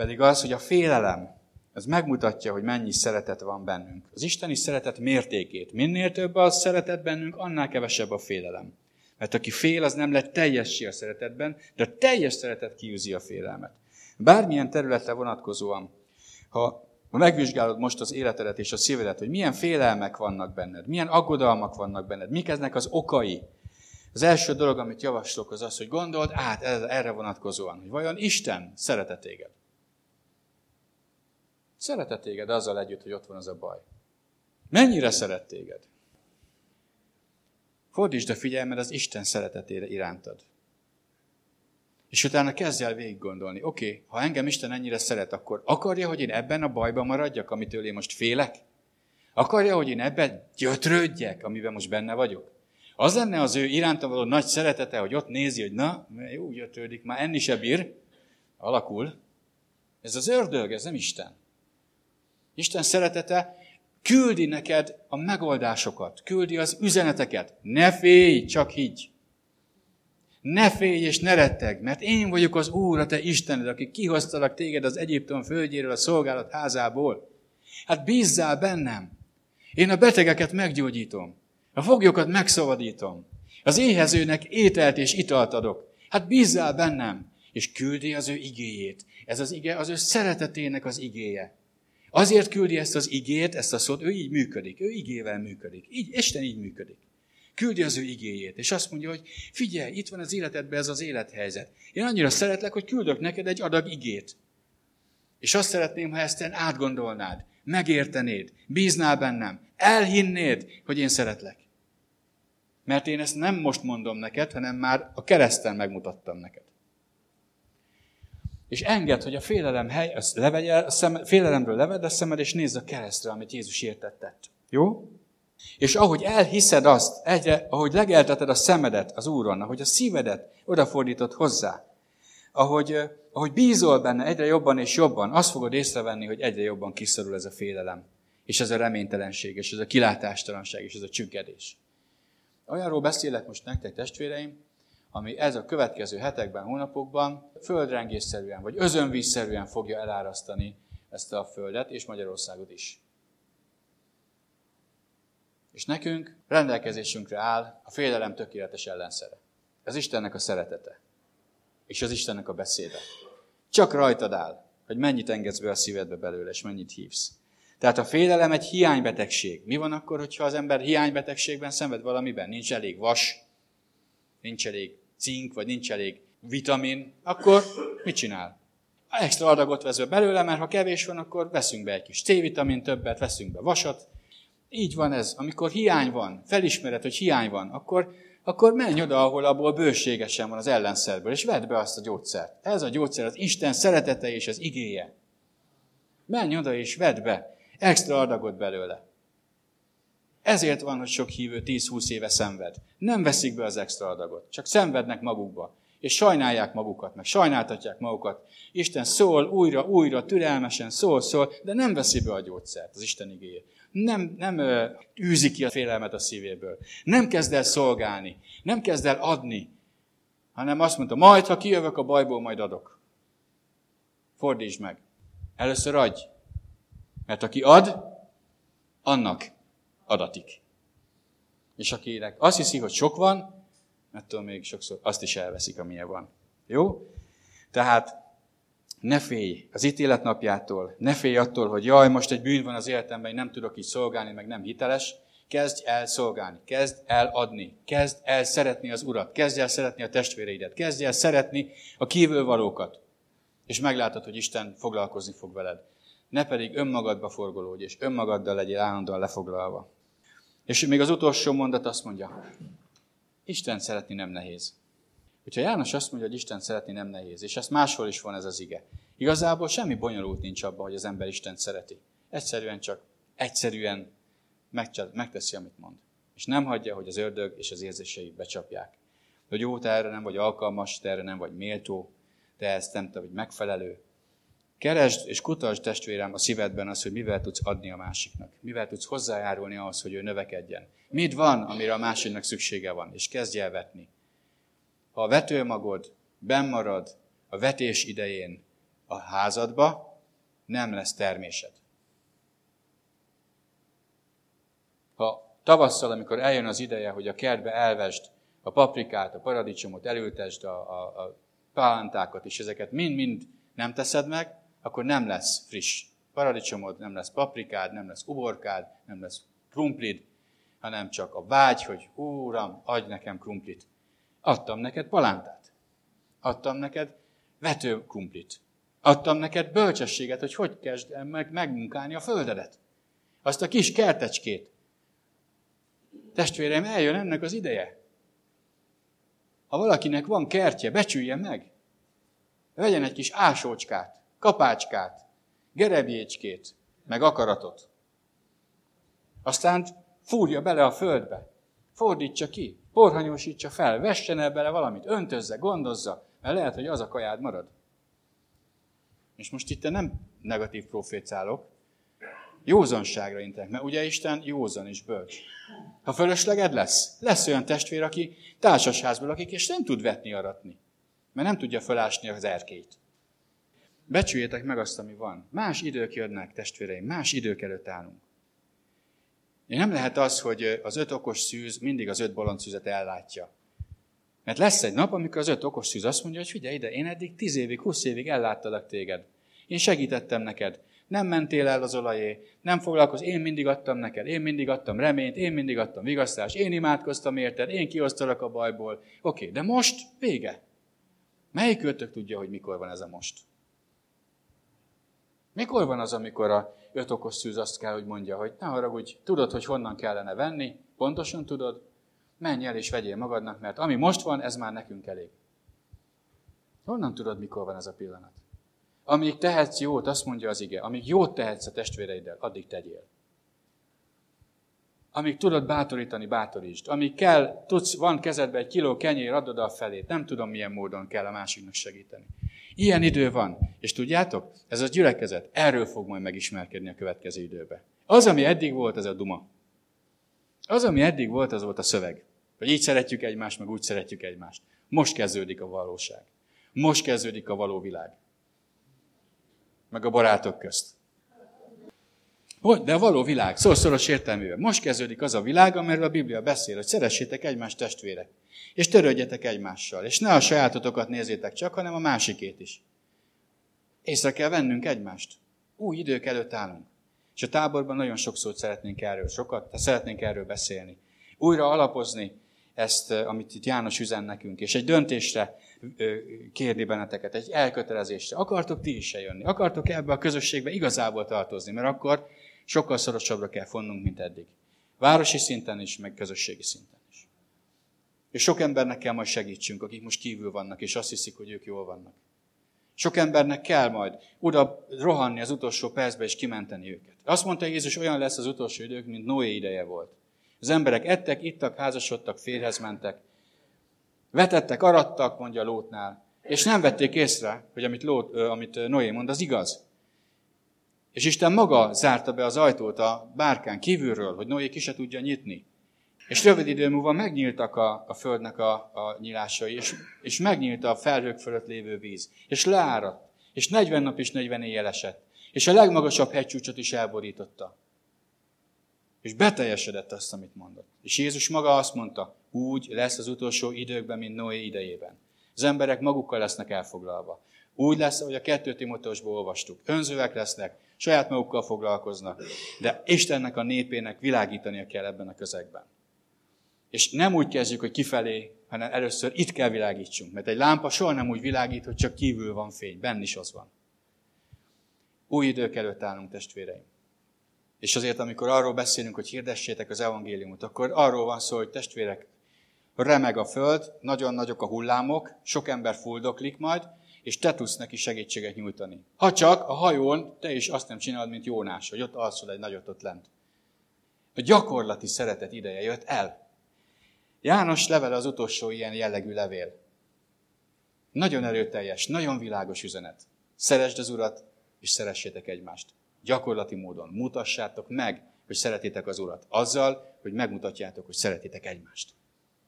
pedig az, hogy a félelem, az megmutatja, hogy mennyi szeretet van bennünk. Az isteni szeretet mértékét. Minél több a szeretet bennünk, annál kevesebb a félelem. Mert aki fél, az nem lett teljessé a szeretetben, de a teljes szeretet kiűzi a félelmet. Bármilyen területre vonatkozóan, ha megvizsgálod most az életedet és a szívedet, hogy milyen félelmek vannak benned, milyen aggodalmak vannak benned, mik eznek az okai. Az első dolog, amit javaslok, az az, hogy gondold át erre vonatkozóan, hogy vajon Isten szeretet. Szeretet téged azzal együtt, hogy ott van az a baj. Mennyire szeret téged? Fordítsd a figyelmed az Isten szeretetére irántad. És utána kezdj el végig gondolni, oké, okay, ha engem Isten ennyire szeret, akkor akarja, hogy én ebben a bajban maradjak, amitől én most félek? Akarja, hogy én ebben gyötrődjek, amiben most benne vagyok? Az lenne az ő irántam való nagy szeretete, hogy ott nézi, hogy na, jó, gyötrődik, már enni se bír, alakul. Ez az ördög, ez nem Isten. Isten szeretete küldi neked a megoldásokat, küldi az üzeneteket. Ne félj, csak higgy. Ne félj és ne retteg, mert én vagyok az Úr, a te Istened, aki kihoztalak téged az Egyiptom földjéről, a szolgálat házából. Hát bízzál bennem. Én a betegeket meggyógyítom. A foglyokat megszabadítom. Az éhezőnek ételt és italt adok. Hát bízzál bennem, és küldi az ő igéjét. Ez az ige az ő szeretetének az igéje. Azért küldi ezt az igét, ezt a szót, ő így működik, ő igével működik. Így, Isten így működik küldi az ő igéjét, és azt mondja, hogy figyelj, itt van az életedben ez az élethelyzet. Én annyira szeretlek, hogy küldök neked egy adag igét. És azt szeretném, ha ezt átgondolnád, megértenéd, bíznál bennem, elhinnéd, hogy én szeretlek. Mert én ezt nem most mondom neked, hanem már a kereszten megmutattam neked. És enged, hogy a félelem hely, azt levegye, a szem, félelemről levedd a szemed, és nézd a keresztre, amit Jézus értett. Jó? És ahogy elhiszed azt, egyre, ahogy legelteted a szemedet az Úron, ahogy a szívedet odafordítod hozzá, ahogy, ahogy bízol benne egyre jobban és jobban, azt fogod észrevenni, hogy egyre jobban kiszorul ez a félelem, és ez a reménytelenség, és ez a kilátástalanság, és ez a csüggedés. Olyanról beszélek most nektek, testvéreim, ami ez a következő hetekben, hónapokban földrengésszerűen, vagy özönvízszerűen fogja elárasztani ezt a földet, és Magyarországot is. És nekünk rendelkezésünkre áll a félelem tökéletes ellenszere. Ez Istennek a szeretete. És az Istennek a beszéde. Csak rajtad áll, hogy mennyit engedsz be a szívedbe belőle, és mennyit hívsz. Tehát a félelem egy hiánybetegség. Mi van akkor, hogyha az ember hiánybetegségben szenved valamiben? Nincs elég vas, nincs elég cink, vagy nincs elég vitamin, akkor mit csinál? Extra adagot vesz be belőle, mert ha kevés van, akkor veszünk be egy kis C-vitamin többet, veszünk be vasat. Így van ez. Amikor hiány van, felismered, hogy hiány van, akkor, akkor menj oda, ahol abból bőségesen van az ellenszerből, és vedd be azt a gyógyszert. Ez a gyógyszer az Isten szeretete és az igéje. Menj oda és vedd be extra adagot belőle. Ezért van, hogy sok hívő 10-20 éve szenved. Nem veszik be az extra adagot, csak szenvednek magukba. És sajnálják magukat, meg sajnáltatják magukat. Isten szól újra, újra, türelmesen szól, szól, de nem veszi be a gyógyszert, az Isten igéje. Nem, nem ö, űzi ki a félelmet a szívéből. Nem kezd el szolgálni. Nem kezd el adni. Hanem azt mondta, majd, ha kijövök a bajból, majd adok. Fordítsd meg. Először adj. Mert aki ad, annak adatik. És akinek azt hiszi, hogy sok van, ettől még sokszor azt is elveszik, amilyen van. Jó? Tehát ne félj az ítélet napjától, ne félj attól, hogy jaj, most egy bűn van az életemben, nem tudok így szolgálni, meg nem hiteles. Kezdj el szolgálni, kezd el adni, kezd el szeretni az Urat, kezdj el szeretni a testvéreidet, kezdj el szeretni a kívülvalókat. És meglátod, hogy Isten foglalkozni fog veled. Ne pedig önmagadba forgolódj, és önmagaddal legyél állandóan lefoglalva. És még az utolsó mondat azt mondja, Isten szeretni nem nehéz. Hogyha János azt mondja, hogy Isten szeretni nem nehéz, és ezt máshol is van ez az ige, igazából semmi bonyolult nincs abban, hogy az ember Isten szereti. Egyszerűen csak, egyszerűen megteszi, amit mond. És nem hagyja, hogy az ördög és az érzései becsapják. Hogy jó, te erre nem vagy alkalmas, te erre nem vagy méltó, te ezt nem te vagy megfelelő, Keresd és kutasd testvérem a szívedben az, hogy mivel tudsz adni a másiknak. Mivel tudsz hozzájárulni ahhoz, hogy ő növekedjen. Mit van, amire a másiknak szüksége van, és kezdj el vetni. Ha a vetőmagod bennmarad a vetés idején a házadba, nem lesz termésed. Ha tavasszal, amikor eljön az ideje, hogy a kertbe elvesd a paprikát, a paradicsomot, elültesd a, a, a pálántákat, és ezeket mind-mind nem teszed meg, akkor nem lesz friss paradicsomod, nem lesz paprikád, nem lesz uborkád, nem lesz krumplid, hanem csak a vágy, hogy Úram, adj nekem krumplit. Adtam neked palántát. Adtam neked vető krumplit. Adtam neked bölcsességet, hogy hogy kezd meg megmunkálni a földedet. Azt a kis kertecskét. Testvérem, eljön ennek az ideje. Ha valakinek van kertje, becsülje meg. Vegyen egy kis ásócskát kapácskát, gerebjécskét, meg akaratot. Aztán fúrja bele a földbe, fordítsa ki, porhanyósítsa fel, vessen el bele valamit, öntözze, gondozza, mert lehet, hogy az a kajád marad. És most itt nem negatív profécálok, józanságra intek, mert ugye Isten józan és bölcs. Ha fölösleged lesz, lesz olyan testvér, aki társasházból akik és nem tud vetni, aratni, mert nem tudja fölásni az erkét. Becsüljétek meg azt, ami van. Más idők jönnek, testvéreim, más idők előtt állunk. Nem lehet az, hogy az öt okos szűz mindig az öt bolond szűzet ellátja. Mert lesz egy nap, amikor az öt okos szűz azt mondja, hogy figyelj ide, én eddig tíz évig, húsz évig elláttalak téged. Én segítettem neked. Nem mentél el az olajé, nem foglalkoz, én mindig adtam neked, én mindig adtam reményt, én mindig adtam vigasztást, én imádkoztam érted, én kiosztalak a bajból. Oké, de most vége. Melyik őtök tudja, hogy mikor van ez a most? Mikor van az, amikor a öt okos szűz azt kell, hogy mondja, hogy ne haragudj, tudod, hogy honnan kellene venni, pontosan tudod, menj el és vegyél magadnak, mert ami most van, ez már nekünk elég. Honnan tudod, mikor van ez a pillanat? Amíg tehetsz jót, azt mondja az ige, amíg jót tehetsz a testvéreiddel, addig tegyél. Amíg tudod bátorítani, bátorítsd. Amíg kell, tudsz, van kezedbe egy kiló kenyér, adod a felét. Nem tudom, milyen módon kell a másiknak segíteni. Ilyen idő van. És tudjátok, ez a gyülekezet erről fog majd megismerkedni a következő időben. Az, ami eddig volt, az a duma. Az, ami eddig volt, az volt a szöveg. Hogy így szeretjük egymást, meg úgy szeretjük egymást. Most kezdődik a valóság. Most kezdődik a való világ. Meg a barátok közt. Hogy? De való világ, szó szoros értelművel. Most kezdődik az a világ, amiről a Biblia beszél, hogy szeressétek egymást testvérek, és törődjetek egymással, és ne a sajátotokat nézzétek csak, hanem a másikét is. Észre kell vennünk egymást. Új idők előtt állunk. És a táborban nagyon sok szót szeretnénk erről, sokat, szeretnénk erről beszélni. Újra alapozni ezt, amit itt János üzen nekünk, és egy döntésre kérni benneteket, egy elkötelezésre. Akartok ti is jönni? Akartok ebbe a közösségbe igazából tartozni? Mert akkor sokkal szorosabbra kell fonnunk, mint eddig. Városi szinten is, meg közösségi szinten is. És sok embernek kell majd segítsünk, akik most kívül vannak, és azt hiszik, hogy ők jól vannak. Sok embernek kell majd oda rohanni az utolsó percbe, és kimenteni őket. Azt mondta Jézus, olyan lesz az utolsó idők, mint Noé ideje volt. Az emberek ettek, ittak, házasodtak, férhez mentek. Vetettek, arattak, mondja Lótnál. És nem vették észre, hogy amit, Lót, amit Noé mond, az igaz. És Isten maga zárta be az ajtót a bárkán kívülről, hogy Noé ki se tudja nyitni. És rövid idő múlva megnyíltak a, a földnek a, a nyilásai, és, és megnyílt a felhők fölött lévő víz. És leáradt. És 40 nap és 40 éjjel esett. És a legmagasabb hegycsúcsot is elborította. És beteljesedett azt, amit mondott. És Jézus maga azt mondta, úgy lesz az utolsó időkben, mint Noé idejében. Az emberek magukkal lesznek elfoglalva. Úgy lesz, ahogy a kettő Timotosból olvastuk. Önzőek lesznek, saját magukkal foglalkoznak, de Istennek a népének világítania kell ebben a közegben. És nem úgy kezdjük, hogy kifelé, hanem először itt kell világítsunk. Mert egy lámpa soha nem úgy világít, hogy csak kívül van fény, benn is az van. Új idők előtt állunk, testvéreim. És azért, amikor arról beszélünk, hogy hirdessétek az evangéliumot, akkor arról van szó, hogy testvérek, remeg a föld, nagyon nagyok a hullámok, sok ember fuldoklik majd, és te tudsz neki segítséget nyújtani. Ha csak a hajón te is azt nem csinálod, mint Jónás, hogy ott alszol egy nagyot ott lent. A gyakorlati szeretet ideje jött el. János levele az utolsó ilyen jellegű levél. Nagyon erőteljes, nagyon világos üzenet. Szeresd az Urat, és szeressétek egymást. Gyakorlati módon mutassátok meg, hogy szeretitek az Urat. Azzal, hogy megmutatjátok, hogy szeretitek egymást.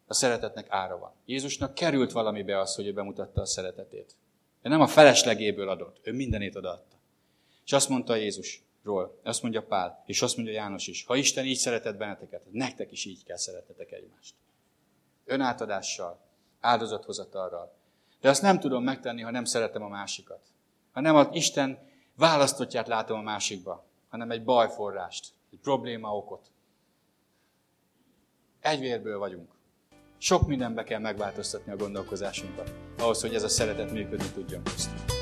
A szeretetnek ára van. Jézusnak került valamibe az, hogy ő bemutatta a szeretetét. Ő nem a feleslegéből adott, ő mindenét odaadta. És azt mondta Jézusról, azt mondja Pál, és azt mondja János is, ha Isten így szeretett benneteket, nektek is így kell szeretetek egymást. Önátadással, áldozathozatalral. De azt nem tudom megtenni, ha nem szeretem a másikat. Ha nem az Isten választottját látom a másikba, hanem egy bajforrást, egy probléma okot. Egy vérből vagyunk. Sok mindenbe kell megváltoztatni a gondolkozásunkat, ahhoz, hogy ez a szeretet működni tudjon köztünk.